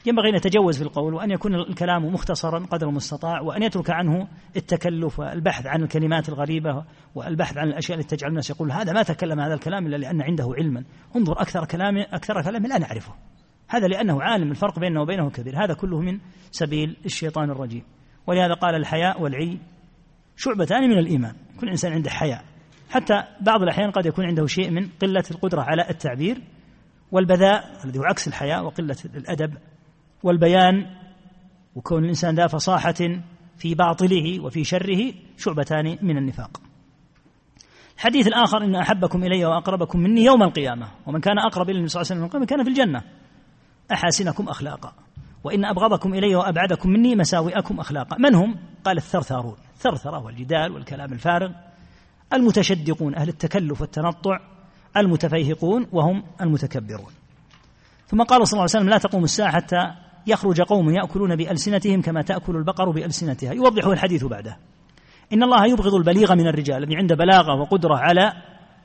ينبغي أن يتجوز في القول وأن يكون الكلام مختصرا قدر المستطاع وأن يترك عنه التكلف والبحث عن الكلمات الغريبة والبحث عن الأشياء التي تجعل الناس يقول هذا ما تكلم هذا الكلام إلا لأن عنده علما. انظر أكثر كلام أكثر كلام لا نعرفه. هذا لأنه عالم الفرق بينه وبينه كبير. هذا كله من سبيل الشيطان الرجيم. ولهذا قال الحياء والعي شعبتان من الإيمان. كل إنسان عنده حياء. حتى بعض الأحيان قد يكون عنده شيء من قلة القدرة على التعبير والبذاء الذي هو عكس الحياء وقلة الأدب والبيان. وكون الإنسان ذا فصاحة في باطله وفي شره شعبتان من النفاق. الحديث الآخر إن أحبكم إلي وأقربكم مني يوم القيامة. ومن كان أقرب إلى النبي صلى الله عليه وسلم كان في الجنة. أحاسنكم أخلاقا. وإن أبغضكم إلي وأبعدكم مني مساوئكم أخلاقا. من هم؟ قال الثرثارون. الثرثرة والجدال والكلام الفارغ. المتشدقون أهل التكلف والتنطع. المتفيهقون وهم المتكبرون. ثم قال صلى الله عليه وسلم لا تقوم الساعة حتى يخرج قوم يأكلون بألسنتهم كما تأكل البقر بألسنتها. يوضحه الحديث بعده. إن الله يبغض البليغ من الرجال. الذي عنده بلاغة وقدرة على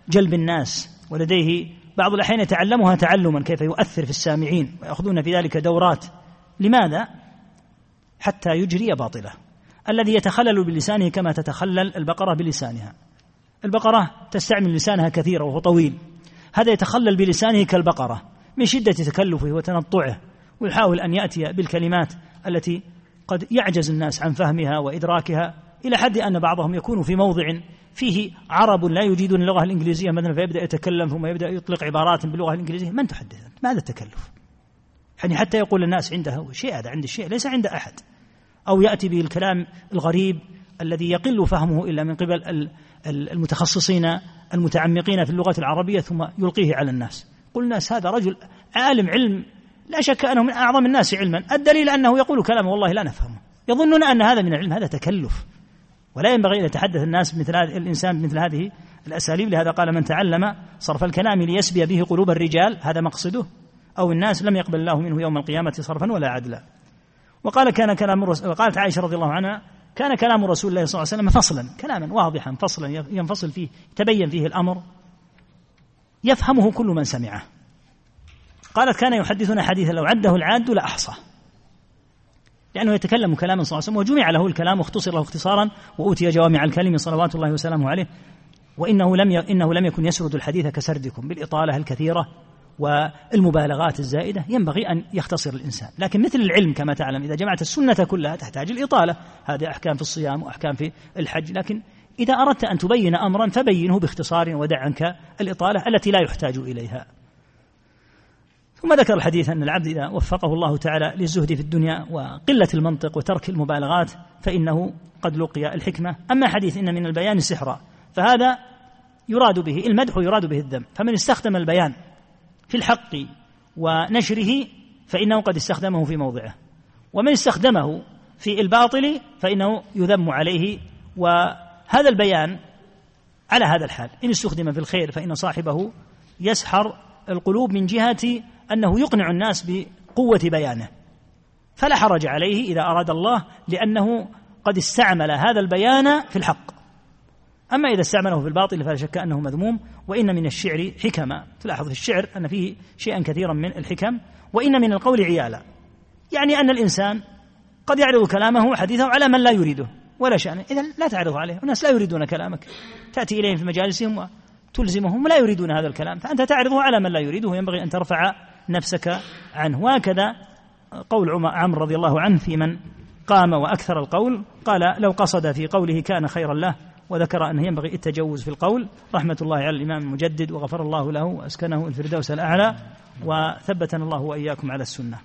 جلب الناس ولديه بعض الأحيان يتعلمها تعلما كيف يؤثر في السامعين ويأخذون في ذلك دورات. لماذا؟ حتى يجري باطله. الذي يتخلل بلسانه كما تتخلل البقرة بلسانها. البقرة تستعمل لسانها كثيرا وهو طويل. هذا يتخلل بلسانه كالبقرة من شدة تكلفه وتنطعه ويحاول أن يأتي بالكلمات التي قد يعجز الناس عن فهمها وإدراكها. إلى حد أن بعضهم يكون في موضع فيه عرب لا يجيدون اللغة الإنجليزية مثلا فيبدأ يتكلم ثم يبدأ يطلق عبارات باللغة الإنجليزية. من تحدث؟ ماذا التكلف؟ يعني حتى يقول الناس عنده شيء هذا عند الشيء ليس عند أحد. أو يأتي به الكلام الغريب الذي يقل فهمه إلا من قبل المتخصصين المتعمقين في اللغة العربية ثم يلقيه على الناس. قل الناس هذا رجل عالم علم لا شك أنه من أعظم الناس علما. الدليل أنه يقول كلام والله لا نفهمه. يظنون أن هذا من العلم هذا تكلف. ولا ينبغي أن يتحدث الناس مثل الإنسان مثل هذه الأساليب. لهذا قال من تعلم صرف الكلام ليسبي به قلوب الرجال هذا مقصده. أو الناس لم يقبل الله منه يوم القيامة صرفا ولا عدلا. وقال كان كلام وقالت عائشة رضي الله عنها كان كلام رسول الله صلى الله عليه وسلم فصلا كلاما واضحا فصلا ينفصل فيه يتبين فيه الأمر. يفهمه كل من سمعه. قالت كان يحدثنا حديثا لو عده العاد لأحصى. لأنه يتكلم كلاما صلى الله عليه وسلم وجمع له الكلام واختصر له اختصارا وأوتي جوامع الكلم صلوات الله وسلامه عليه. وإنه لم إنه لم يكن يسرد الحديث كسردكم بالإطالة الكثيرة والمبالغات الزائدة. ينبغي أن يختصر الإنسان. لكن مثل العلم كما تعلم إذا جمعت السنة كلها تحتاج الإطالة. هذه أحكام في الصيام وأحكام في الحج. لكن إذا أردت أن تبين أمرا فبينه باختصار ودع عنك الإطالة التي لا يحتاج إليها. ثم ذكر الحديث أن العبد إذا وفقه الله تعالى للزهد في الدنيا وقلة المنطق وترك المبالغات فإنه قد لقي الحكمة. أما حديث إن من البيان سحرا فهذا يراد به المدح ويراد به الذم. فمن استخدم البيان في الحق ونشره فإنه قد استخدمه في موضعه. ومن استخدمه في الباطل فإنه يذم عليه. وهذا البيان على هذا الحال. إن استخدم في الخير فإن صاحبه يسحر القلوب من جهة أنه يقنع الناس بقوة بيانه. فلا حرج عليه إذا أراد الله لأنه قد استعمل هذا البيان في الحق. أما إذا استعمله في الباطل فلا شك أنه مذموم. وإن من الشعر حكما. تلاحظ في الشعر أن فيه شيئا كثيرا من الحكم. وإن من القول عيالا. يعني أن الإنسان قد يعرض كلامه وحديثه على من لا يريده. ولا شأن. إذا لا تعرضه عليه. الناس لا يريدون كلامك. تأتي إليهم في مجالسهم وتلزمهم ولا يريدون هذا الكلام. فأنت تعرضه على من لا يريده. ينبغي أن ترفع نفسك عنه. وهكذا قول عمرو رضي الله عنه في من قام وأكثر القول. قال لو قصد في قوله كان خيرا له وذكر أنه ينبغي التجوز في القول رحمة الله على الإمام المجدد وغفر الله له وأسكنه الفردوس الأعلى وثبتنا الله وإياكم على السنة.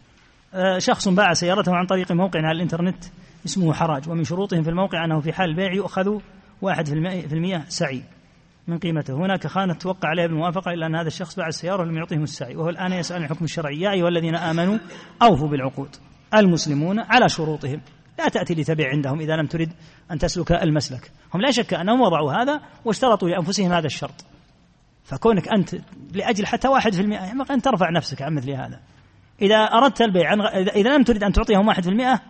آه، شخص باع سيارته عن طريق موقع على الإنترنت اسمه حراج ومن شروطهم في الموقع أنه في حال البيع يؤخذ واحد في المئة سعي. من قيمته. هناك خانة توقع عليها بالموافقة إلا أن هذا الشخص باع السيارة ولم يعطيهم السعي وهو الآن يسأل الحكم الشرعي. يا أيها الذين آمنوا أوفوا بالعقود. المسلمون على شروطهم. لا تأتي لتبيع عندهم إذا لم ترد أن تسلك المسلك. هم لا شك أنهم وضعوا هذا واشترطوا لأنفسهم هذا الشرط. فكونك أنت لأجل حتى واحد في المئة أن ترفع نفسك عن مثل هذا. إذا أردت البيع إذا لم تريد أن تعطيهم واحد في المئة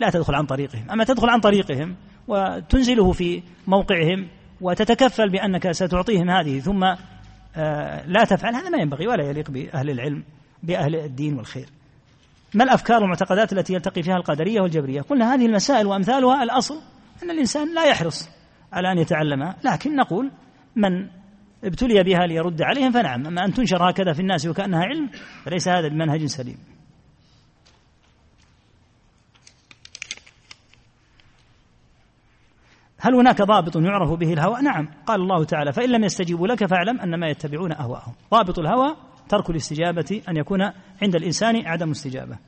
لا تدخل عن طريقهم. أما تدخل عن طريقهم وتنزله في موقعهم وتتكفل بأنك ستعطيهم هذه ثم آه، لا تفعل. هذا ما ينبغي ولا يليق بأهل العلم بأهل الدين والخير. ما الأفكار والمعتقدات التي يلتقي فيها القدرية والجبرية؟ قلنا هذه المسائل وأمثالها الأصل أن الإنسان لا يحرص على أن يتعلمها لكن نقول من ابتلي بها ليرد عليهم فنعم. أما أن تنشر هكذا في الناس وكأنها علم فليس هذا بمنهج سليم. هل هناك ضابط يعرف به الهوى؟ نعم. قال الله تعالى فإن لم يستجيبوا لك فاعلم أنما يتبعون أهواءهم. ضابط الهوى ترك الاستجابة أن يكون عند الإنسان عدم استجابة.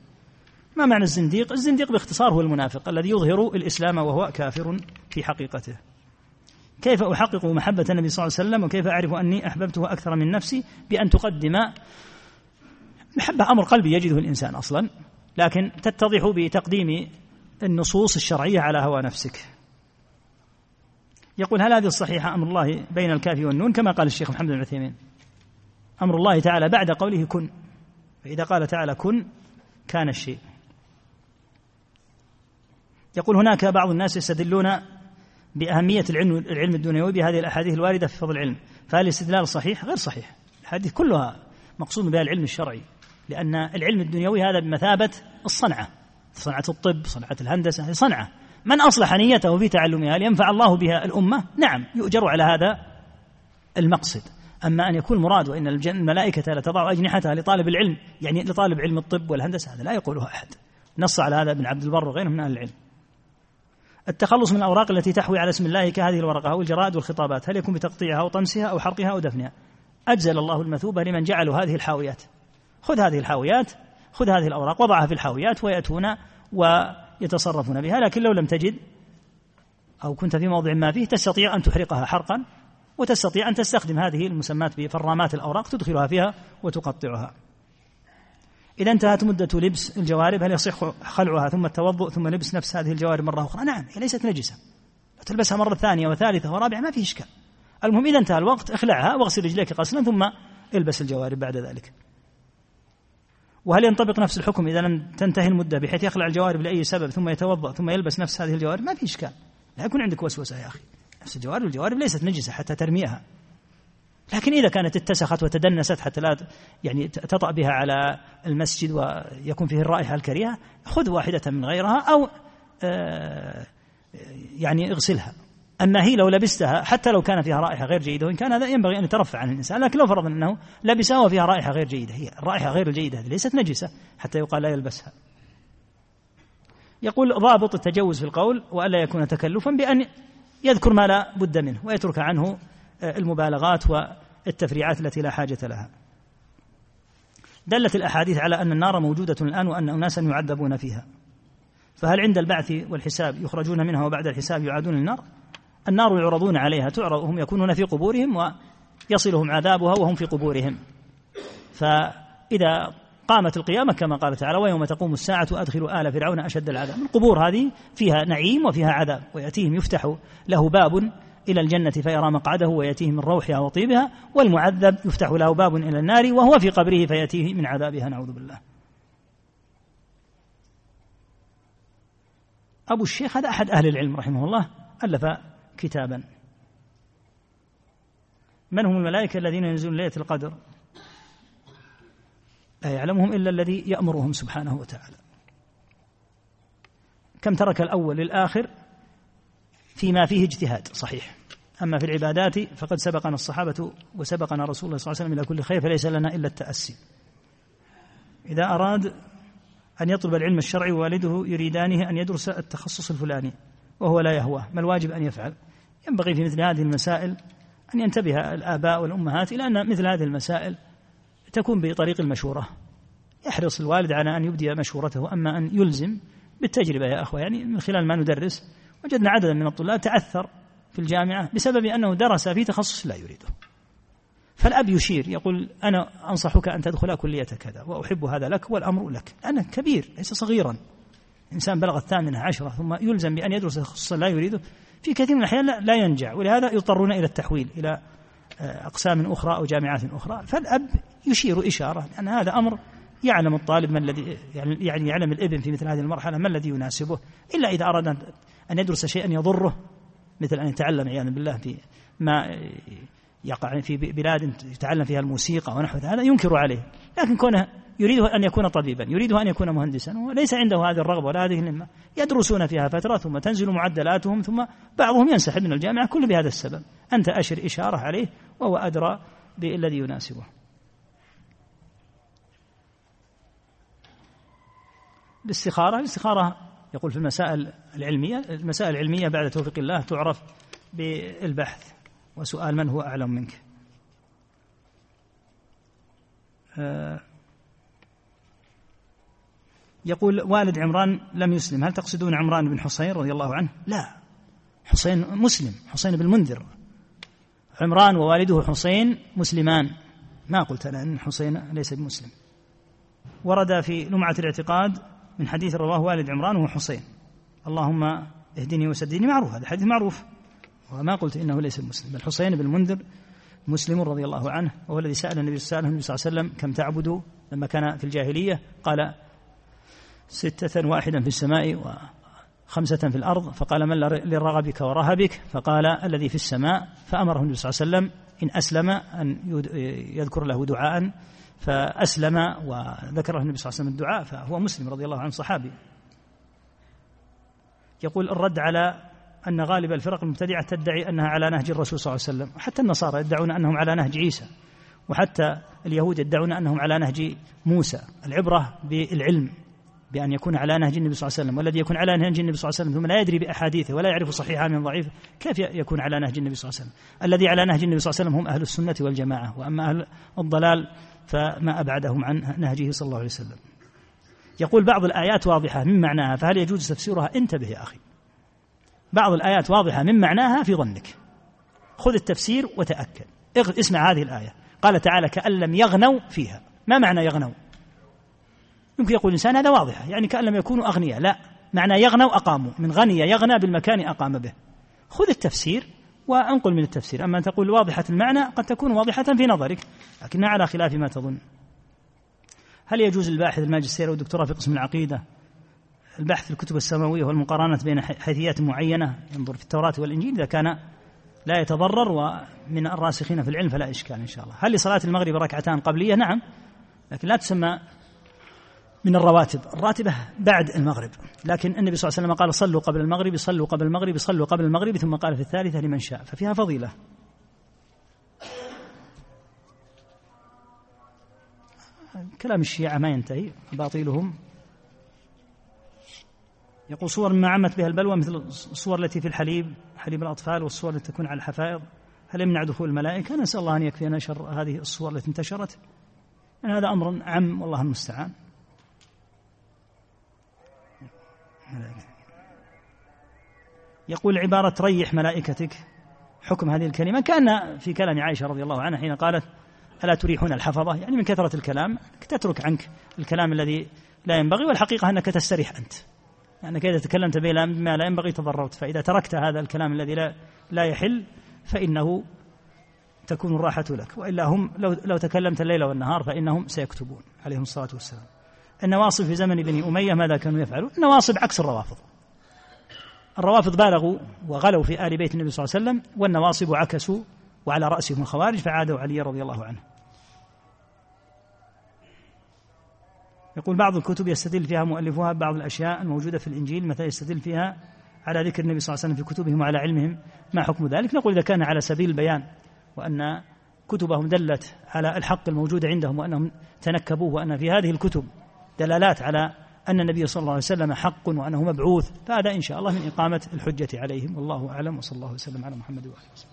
ما معنى الزنديق؟ الزنديق باختصار هو المنافق الذي يظهر الإسلام وهو كافر في حقيقته. كيف أحقق محبة النبي صلى الله عليه وسلم وكيف أعرف أني أحببته أكثر من نفسي بأن تقدم محبة؟ أمر قلبي يجده الإنسان أصلا لكن تتضح بتقديم النصوص الشرعية على هوى نفسك. يقول هل هذه الصحيحة أمر الله بين الكاف والنون كما قال الشيخ محمد بن عثيمين؟ أمر الله تعالى بعد قوله كن فإذا قال تعالى كن كان الشيء. يقول هناك بعض الناس يستدلون بأهمية العلم العلم الدنيوي بهذه الأحاديث الواردة في فضل العلم فهل الاستدلال صحيح؟ غير صحيح. الحديث كلها مقصود بها العلم الشرعي لأن العلم الدنيوي هذا بمثابة الصنعة صنعة الطب صنعة الهندسة هذه صنعة. من أصلح نيته في تعلمها لينفع الله بها الأمة؟ نعم يؤجر على هذا المقصد. أما أن يكون مراد وإن الملائكة لتضع أجنحتها لطالب العلم يعني لطالب علم الطب والهندسة هذا لا يقوله أحد. نص على هذا ابن عبد البر وغيره من أهل العلم. التخلص من الأوراق التي تحوي على اسم الله كهذه الورقة أو الجرائد والخطابات هل يكون بتقطيعها أو طمسها أو حرقها أو دفنها؟ أجزل الله المثوبة لمن جعلوا هذه الحاويات. خذ هذه الحاويات خذ هذه الأوراق وضعها في الحاويات ويأتون ويتصرفون بها لكن لو لم تجد أو كنت في موضع ما فيه تستطيع أن تحرقها حرقا وتستطيع أن تستخدم هذه المسمات بفرامات الأوراق تدخلها فيها وتقطعها. إذا انتهت مدة لبس الجوارب هل يصح خلعها ثم التوضؤ ثم لبس نفس هذه الجوارب مرة أخرى؟ نعم هي ليست نجسة. تلبسها مرة ثانية وثالثة ورابعة ما في إشكال. المهم إذا انتهى الوقت اخلعها واغسل رجليك غسلا ثم البس الجوارب بعد ذلك. وهل ينطبق نفس الحكم إذا لم تنتهي المدة بحيث يخلع الجوارب لأي سبب ثم يتوضأ ثم يلبس نفس هذه الجوارب؟ ما في إشكال. لا يكون عندك وسوسة يا أخي. نفس الجوارب الجوارب ليست نجسة حتى ترميها. لكن إذا كانت اتسخت وتدنست حتى لا يعني تطأ بها على المسجد ويكون فيه الرائحة الكريهة خذ واحدة من غيرها أو آه، يعني اغسلها. أما هي لو لبستها حتى لو كان فيها رائحة غير جيدة وإن كان هذا ينبغي أن يترفع عن الإنسان لكن لو فرض أنه لبسها وفيها رائحة غير جيدة هي الرائحة غير الجيدة هذه ليست نجسة حتى يقال لا يلبسها. يقول ضابط التجوز في القول وألا يكون تكلفا بأن يذكر ما لا بد منه ويترك عنه آه، المبالغات والتفريعات التي لا حاجة لها. دلت الأحاديث على أن النار موجودة الآن وأن أناسا يعذبون فيها. فهل عند البعث والحساب يخرجون منها وبعد الحساب يعادون النار النار يعرضون عليها تعرض هم يكونون في قبورهم ويصلهم عذابها وهم في قبورهم. فإذا قامت القيامة كما قال تعالى ويوم تقوم الساعة أدخلوا آل فرعون أشد العذاب. القبور هذه فيها نعيم وفيها عذاب ويأتيهم يفتح له باب إلى الجنة فيرى مقعده ويأتيه من روحها وطيبها والمعذب يفتح له باب إلى النار وهو في قبره فيأتيه من عذابها نعوذ بالله. أبو الشيخ هذا أحد أهل العلم رحمه الله ألف كتابا. من هم الملائكة الذين ينزلون ليلة القدر؟ لا يعلمهم إلا الذي يأمرهم سبحانه وتعالى. كم ترك الأول للآخر فيما فيه اجتهاد؟ صحيح. أما في العبادات فقد سبقنا الصحابة وسبقنا رسول الله صلى الله عليه وسلم إلى كل خير فليس لنا إلا التأسي. إذا أراد أن يطلب العلم الشرعي ووالده يريدانه أن يدرس التخصص الفلاني وهو لا يهواه. ما الواجب أن يفعل؟ ينبغي في مثل هذه المسائل أن ينتبه الآباء والأمهات إلى أن مثل هذه المسائل تكون بطريق المشورة. يحرص الوالد على أن يبدي مشورته أما أن يلزم بالتجربة يا أخوة. يعني من خلال ما ندرس وجدنا عددا من الطلاب تعثر في الجامعة بسبب أنه درس في تخصص لا يريده. فالأب يشير يقول أنا أنصحك أن تدخل كلية كذا وأحب هذا لك والأمر لك. أنا كبير ليس صغيرا. إنسان بلغ الثامنة عشرة ثم يلزم بأن يدرس تخصصا لا يريده. في كثير من الأحيان لا, ينجع ولهذا يضطرون إلى التحويل إلى آه، أقسام أخرى أو جامعات أخرى. فالأب يشير إشارة أن هذا أمر يعلم الطالب ما الذي يعني, يعني يعلم الابن في مثل هذه المرحلة ما الذي يناسبه إلا إذا أراد أن يدرس شيئا يضره مثل أن يتعلم عياذا بالله في ما يقع في بلاد يتعلم فيها الموسيقى ونحو هذا ينكر عليه. لكن كونه يريد أن يكون طبيبا يريد أن يكون مهندسا وليس عنده هذه الرغبة ولا هذه الهمة. يدرسون فيها فترة ثم تنزل معدلاتهم ثم بعضهم ينسحب من الجامعة كل بهذا السبب. أنت أشر إشارة عليه وهو أدرى بالذي يناسبه. الاستخارة الاستخارة يقول في المسائل العلمية المسائل العلمية بعد توفيق الله تعرف بالبحث. وسؤال من هو أعلم منك؟ آه، يقول والد عمران لم يسلم. هل تقصدون عمران بن حسين رضي الله عنه؟ لا. حسين مسلم حسين بن المنذر. عمران ووالده حسين مسلمان. ما قلت أنا أن حسين ليس بمسلم. ورد في لمعة الاعتقاد من حديث رواه والد عمران وهو حسين اللهم اهدني وسددني معروف هذا حديث معروف. وما قلت إنه ليس بمسلم. بل حسين بن المنذر مسلم رضي الله عنه وهو الذي سأل النبي صلى الله عليه وسلم كم تعبد لما كان في الجاهلية؟ قال ستة واحدا في السماء وخمسة في الأرض. فقال من لرغبك ورهبك؟ فقال الذي في السماء. فأمره النبي صلى الله عليه وسلم إن أسلم أن يذكر له دعاء. فأسلم وذكر له النبي صلى الله عليه وسلم الدعاء. فهو مسلم رضي الله عنه صحابي. يقول الرد على أن غالب الفرق المبتدعة تدعي أنها على نهج الرسول صلى الله عليه وسلم. حتى النصارى يدعون أنهم على نهج عيسى. وحتى اليهود يدعون أنهم على نهج موسى. العبرة بالعلم. بأن يكون على نهج النبي صلى الله عليه وسلم والذي يكون على نهج النبي صلى الله عليه وسلم ثم لا يدري بأحاديثه ولا يعرف صحيحها من ضعيفه كيف يكون على نهج النبي صلى الله عليه وسلم؟ الذي على نهج النبي صلى الله عليه وسلم هم أهل السنة والجماعة وأما أهل الضلال فما أبعدهم عن نهجه صلى الله عليه وسلم. يقول بعض الآيات واضحة من معناها فهل يجوز تفسيرها؟ انتبه يا أخي. بعض الآيات واضحة من معناها في ظنك. خذ التفسير وتأكد. اسمع هذه الآية. قال تعالى كأن لم يغنوا فيها. ما معنى يغنوا؟ يمكن يقول الإنسان هذا واضح يعني كأن لم يكونوا أغنياء لا. معنى يغنوا أقاموا من غني يغنى بالمكان أقام به. خذ التفسير وأنقل من التفسير. أما أن تقول واضحة المعنى قد تكون واضحة في نظرك لكنها على خلاف ما تظن. هل يجوز الباحث الماجستير والدكتوراه في قسم العقيدة؟ البحث في الكتب السماوية والمقارنة بين حيثيات معينة ينظر في التوراة والإنجيل إذا كان لا يتضرر ومن الراسخين في العلم فلا إشكال إن شاء الله. هل لصلاة المغرب ركعتان قبلية؟ نعم لكن لا تسمى من الرواتب. الراتبة بعد المغرب. لكن النبي صلى الله عليه وسلم قال صلوا قبل المغرب صلوا قبل المغرب صلوا قبل المغرب ثم قال في الثالثة لمن شاء. ففيها فضيلة. كلام الشيعة ما ينتهي. باطيلهم يقول صور ما عمت بها البلوى مثل الصور التي في الحليب حليب الأطفال والصور التي تكون على الحفائض. هل يمنع دخول الملائكة؟ نسأل الله أن يكفينا شر هذه الصور التي انتشرت. يعني هذا أمر عم والله المستعان. يقول عبارة ريح ملائكتك. حكم هذه الكلمة كأن في كلام عائشة رضي الله عنها حين قالت ألا تريحون الحفظة؟ يعني من كثرة الكلام تترك عنك الكلام الذي لا ينبغي والحقيقة أنك تستريح أنت. أنك إذا تكلمت بما لا ينبغي تضررت. فإذا تركت هذا الكلام الذي لا, لا يحل فإنه تكون الراحة لك. وإلا هم لو, لو تكلمت الليل والنهار فإنهم سيكتبون عليهم الصلاة والسلام. النواصب في زمن بني أمية ماذا كانوا يفعلون؟ النواصب عكس الروافض. الروافض بالغوا وغلوا في آل بيت النبي صلى الله عليه وسلم والنواصب عكسوا وعلى رأسهم الخوارج فعادوا علي رضي الله عنه. يقول بعض الكتب يستدل فيها مؤلفوها بعض الأشياء الموجودة في الإنجيل مثلا يستدل فيها على ذكر النبي صلى الله عليه وسلم في كتبهم وعلى علمهم ما حكم ذلك. نقول إذا كان على سبيل البيان وأن كتبهم دلت على الحق الموجود عندهم وأنهم تنكبوه وأن في هذه الكتب دلالات على أن النبي صلى الله عليه وسلم حق وأنه مبعوث فهذا إن شاء الله من إقامة الحجة عليهم. والله أعلم وصلى الله وسلم على محمد وآله وسلم